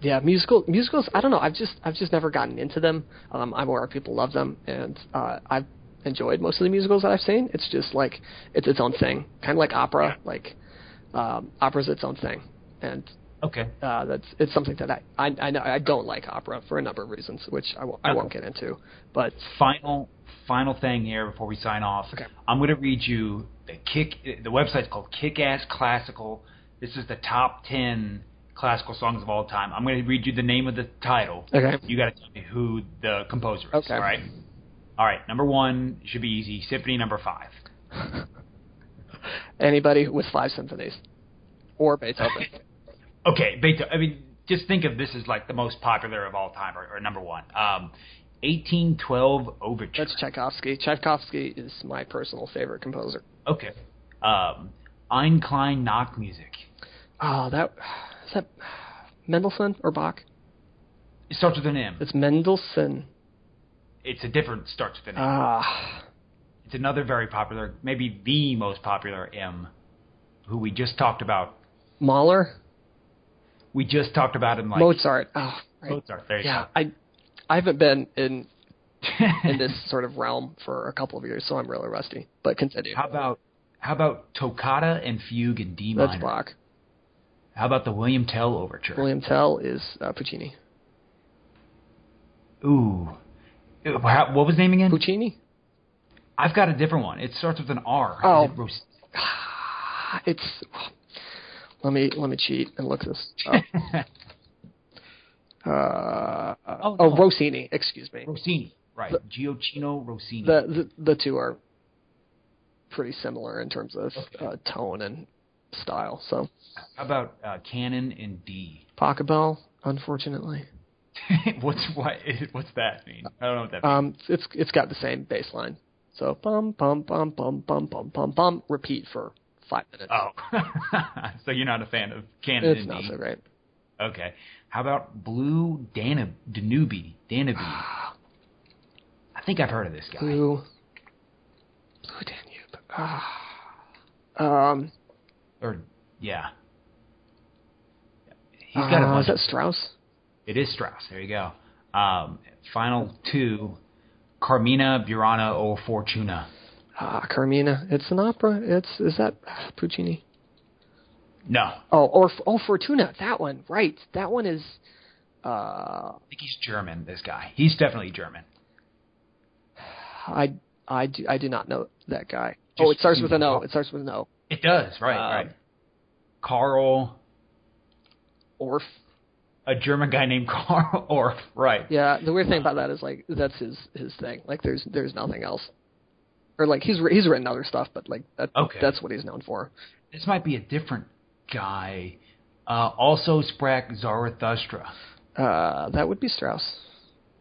Yeah, musical musicals. I don't know. I've just I've just never gotten into them. Um, I'm aware people love them, and uh, I've enjoyed most of the musicals that I've seen. It's just like it's its own thing, kind of like opera. Like um, opera's its own thing, and Okay. uh, that's it's something that I, I I know I don't like opera for a number of reasons, which I won't, I won't get into. But Final final thing here before we sign off. Okay. I'm going to read you the kick. The website's called Kick Ass Classical. This is the top ten classical songs of all time. I'm going to read you the name of the title. okay, You got to tell me who the composer is. Okay. All right. All right. Number one should be easy. Symphony number five. anybody with five symphonies or Beethoven. Okay, Beethoven. I mean, just think of this as like the most popular of all time, or, or number one. Um, 1812 Overture. That's Tchaikovsky. Tchaikovsky is my personal favorite composer. okay. Um, Eine Kleine Nachtmusik. Oh, that is that Mendelssohn or Bach? It starts with an M. It's Mendelssohn. It's a different starts with an M. Ah, It's another very popular, maybe the most popular M, who we just talked about. Mahler, We just talked about him like Mozart. Oh, right. Mozart. There you yeah, go. I I haven't been in in this sort of realm for a couple of years, so I'm really rusty. But continue. How about how about Toccata and Fugue in D minor? That's Bach. How about the William Tell Overture? William Tell is uh, Puccini. Ooh. How- What was the name again? Puccini? I've got a different one. It starts with an R. Oh. it It's. Let me let me cheat and look this. Up. Uh, Oh, oh. Rossini. Excuse me. Rossini. Right. The- Gioachino Rossini. The, the the two are pretty similar in terms of uh, tone and style. So How about uh, Canon and D? Pachelbel, unfortunately, what's what? What's that mean? I don't know what that means. um, it's it's got the same bass line. So bum bum bum bum bum bum bum bum. Repeat for five minutes. oh, so you're not a fan of Canon it's not D? so great. Okay. How about Blue Danube? Danube? Danube? I think I've heard of this guy. Blue, Blue Danube. Ah. Um, Or yeah. He's got a uh, bunch. is that Strauss? It is Strauss. There you go. Um, final two, Carmina Burana o Fortuna. Ah, Carmina. It's an opera. It's is that Puccini? No, Oh, or oh, Fortuna. That one, right? That one is. Uh, I think he's German. This guy. He's definitely German. I I do I do not know that guy. oh, it starts with an O. It starts with an O. It does. Right. Um, right. Carl, Orff. a German guy named Carl Orff. Right. Yeah. The weird thing about that is like that's his his thing. Like there's there's nothing else. Or like he's he's written other stuff, but like that Okay. that's what he's known for. This might be a different guy. Uh, also, Sprach Zarathustra. Uh, that would be Strauss.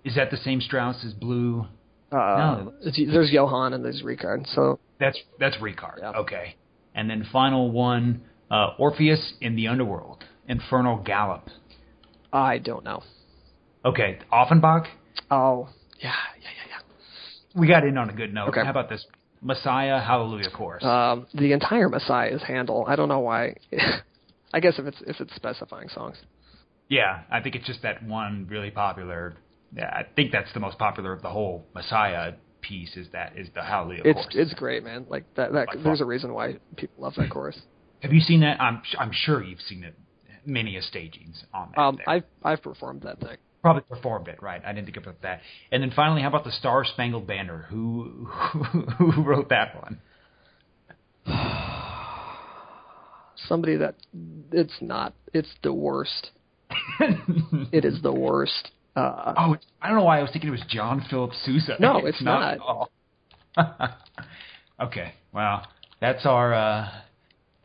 Is that the same Strauss as Blue? Uh, No. it's- there's Johann and there's Ricard. So That's that's Ricard. Yeah. Okay. And then final one, uh, Orpheus in the Underworld, Infernal Galop. I don't know. Okay, Offenbach. Oh, yeah, yeah, yeah, yeah. We got in on a good note. Okay. How about this Messiah Hallelujah chorus? Um, the entire Messiah is Handel. I don't know why. I guess if it's if it's specifying songs. yeah, I think it's just that one really popular. Yeah, I think that's the most popular of the whole Messiah piece. Is that is the Hallelujah It's chorus? it's great, man. Like that. That far. there's a reason why people love that chorus. Have you seen that? I'm I'm sure you've seen it. Many a stagings on that. Um, there. I've I've performed that thing. probably performed it right. I didn't think about that. And then finally, how about the Star Spangled Banner? Who who, who wrote that one? Somebody that it's not. It's the worst. It is the worst. Uh, Oh, I don't know why I was thinking it was John Philip Sousa. No, it's not. at all. okay, well, that's our uh,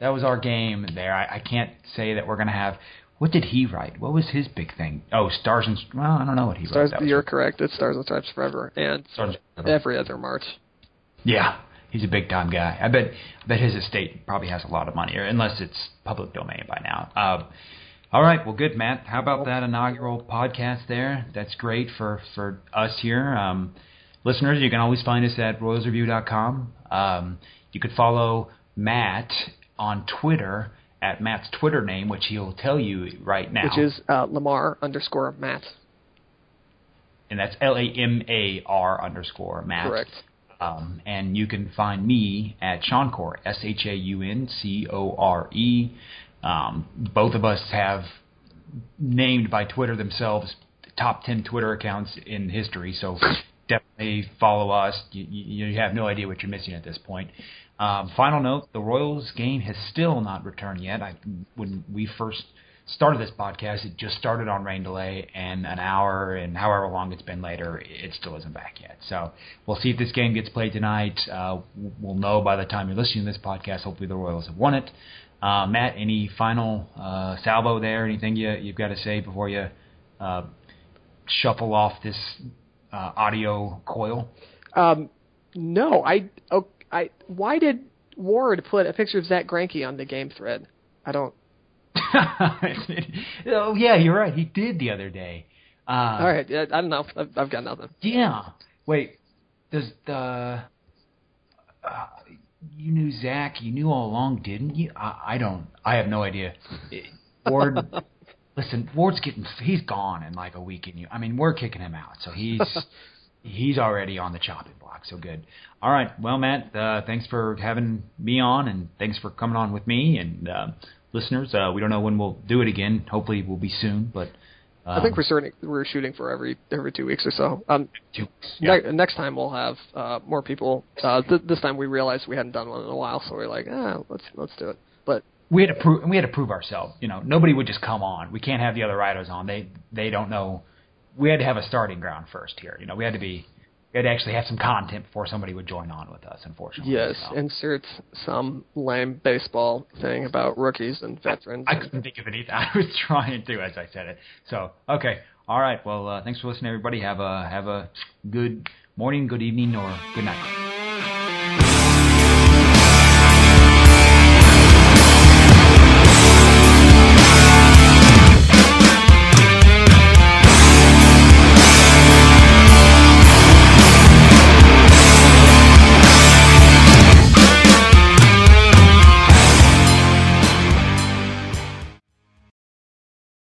that was our game there. I, I can't say that we're gonna have. What did he write? What was his big thing? Oh, Stars and well, I don't know what he stars. wrote. That You're correct. It's Stars and Stripes Forever and Stars every other March. Yeah, he's a big time guy. I bet I bet his estate probably has a lot of money, or unless it's public domain by now. Uh, all right, well, good, Matt. How about that inaugural podcast there? That's great for for us here. Um, listeners, you can always find us at royalsreview.com. Um, you could follow Matt on Twitter at Matt's Twitter name, which he'll tell you right now, which is uh, Lamar underscore Matt. and that's L A M A R underscore Matt. Correct. Um, and you can find me at Shauncore, S H A U N C O R E. Um, both of us have named by Twitter themselves top 10 Twitter accounts in history, so definitely follow us. You, you, have no idea what you're missing at this point. Um, final note the Royals game has still not returned yet. I, when we first started this podcast, it just started on rain delay, and an hour and however long it's been later, it still isn't back yet. So we'll see if this game gets played tonight. Uh, we'll know by the time you're listening to this podcast. Hopefully, the Royals have won it. Uh, Matt, any final uh, salvo there? Anything you, you've got to say before you uh, shuffle off this uh, audio coil? Um, no, I, oh, I. Why did Ward put a picture of Zack Greinke on the game thread? I don't. oh yeah, you're right. He did the other day. Uh, All right, I, I don't know. I've, I've got nothing. Yeah. Wait. Does the uh, you knew Zack? You knew all along, didn't you? I, I don't. I have no idea. Ward. listen, Ward's getting. He's gone in like a week, and you. I mean, we're kicking him out, so he's he's already on the chopping block. So good. All right. Well, Matt, uh, thanks for having me on, and thanks for coming on with me and uh, listeners. Uh, we don't know when we'll do it again. Hopefully, we'll be soon. But um, I think we're starting, we're shooting for every every two weeks or so. Um, two yeah. ne- next time we'll have uh, more people. Uh, th- this time we realized we hadn't done one in a while, so we're like, ah, let's let's do it. But we had to prove we had to prove ourselves. You know, nobody would just come on. We can't have the other writers on. They they don't know. We had to have a starting ground first here. You know, we had to be had to actually have some content before somebody would join on with us. Unfortunately, yes. So. Insert some lame baseball thing about rookies and veterans. I, I couldn't think of anything. I was trying to as I said it. So okay, all right. Well, uh, thanks for listening, everybody. Have a have a good morning, good evening, or good night.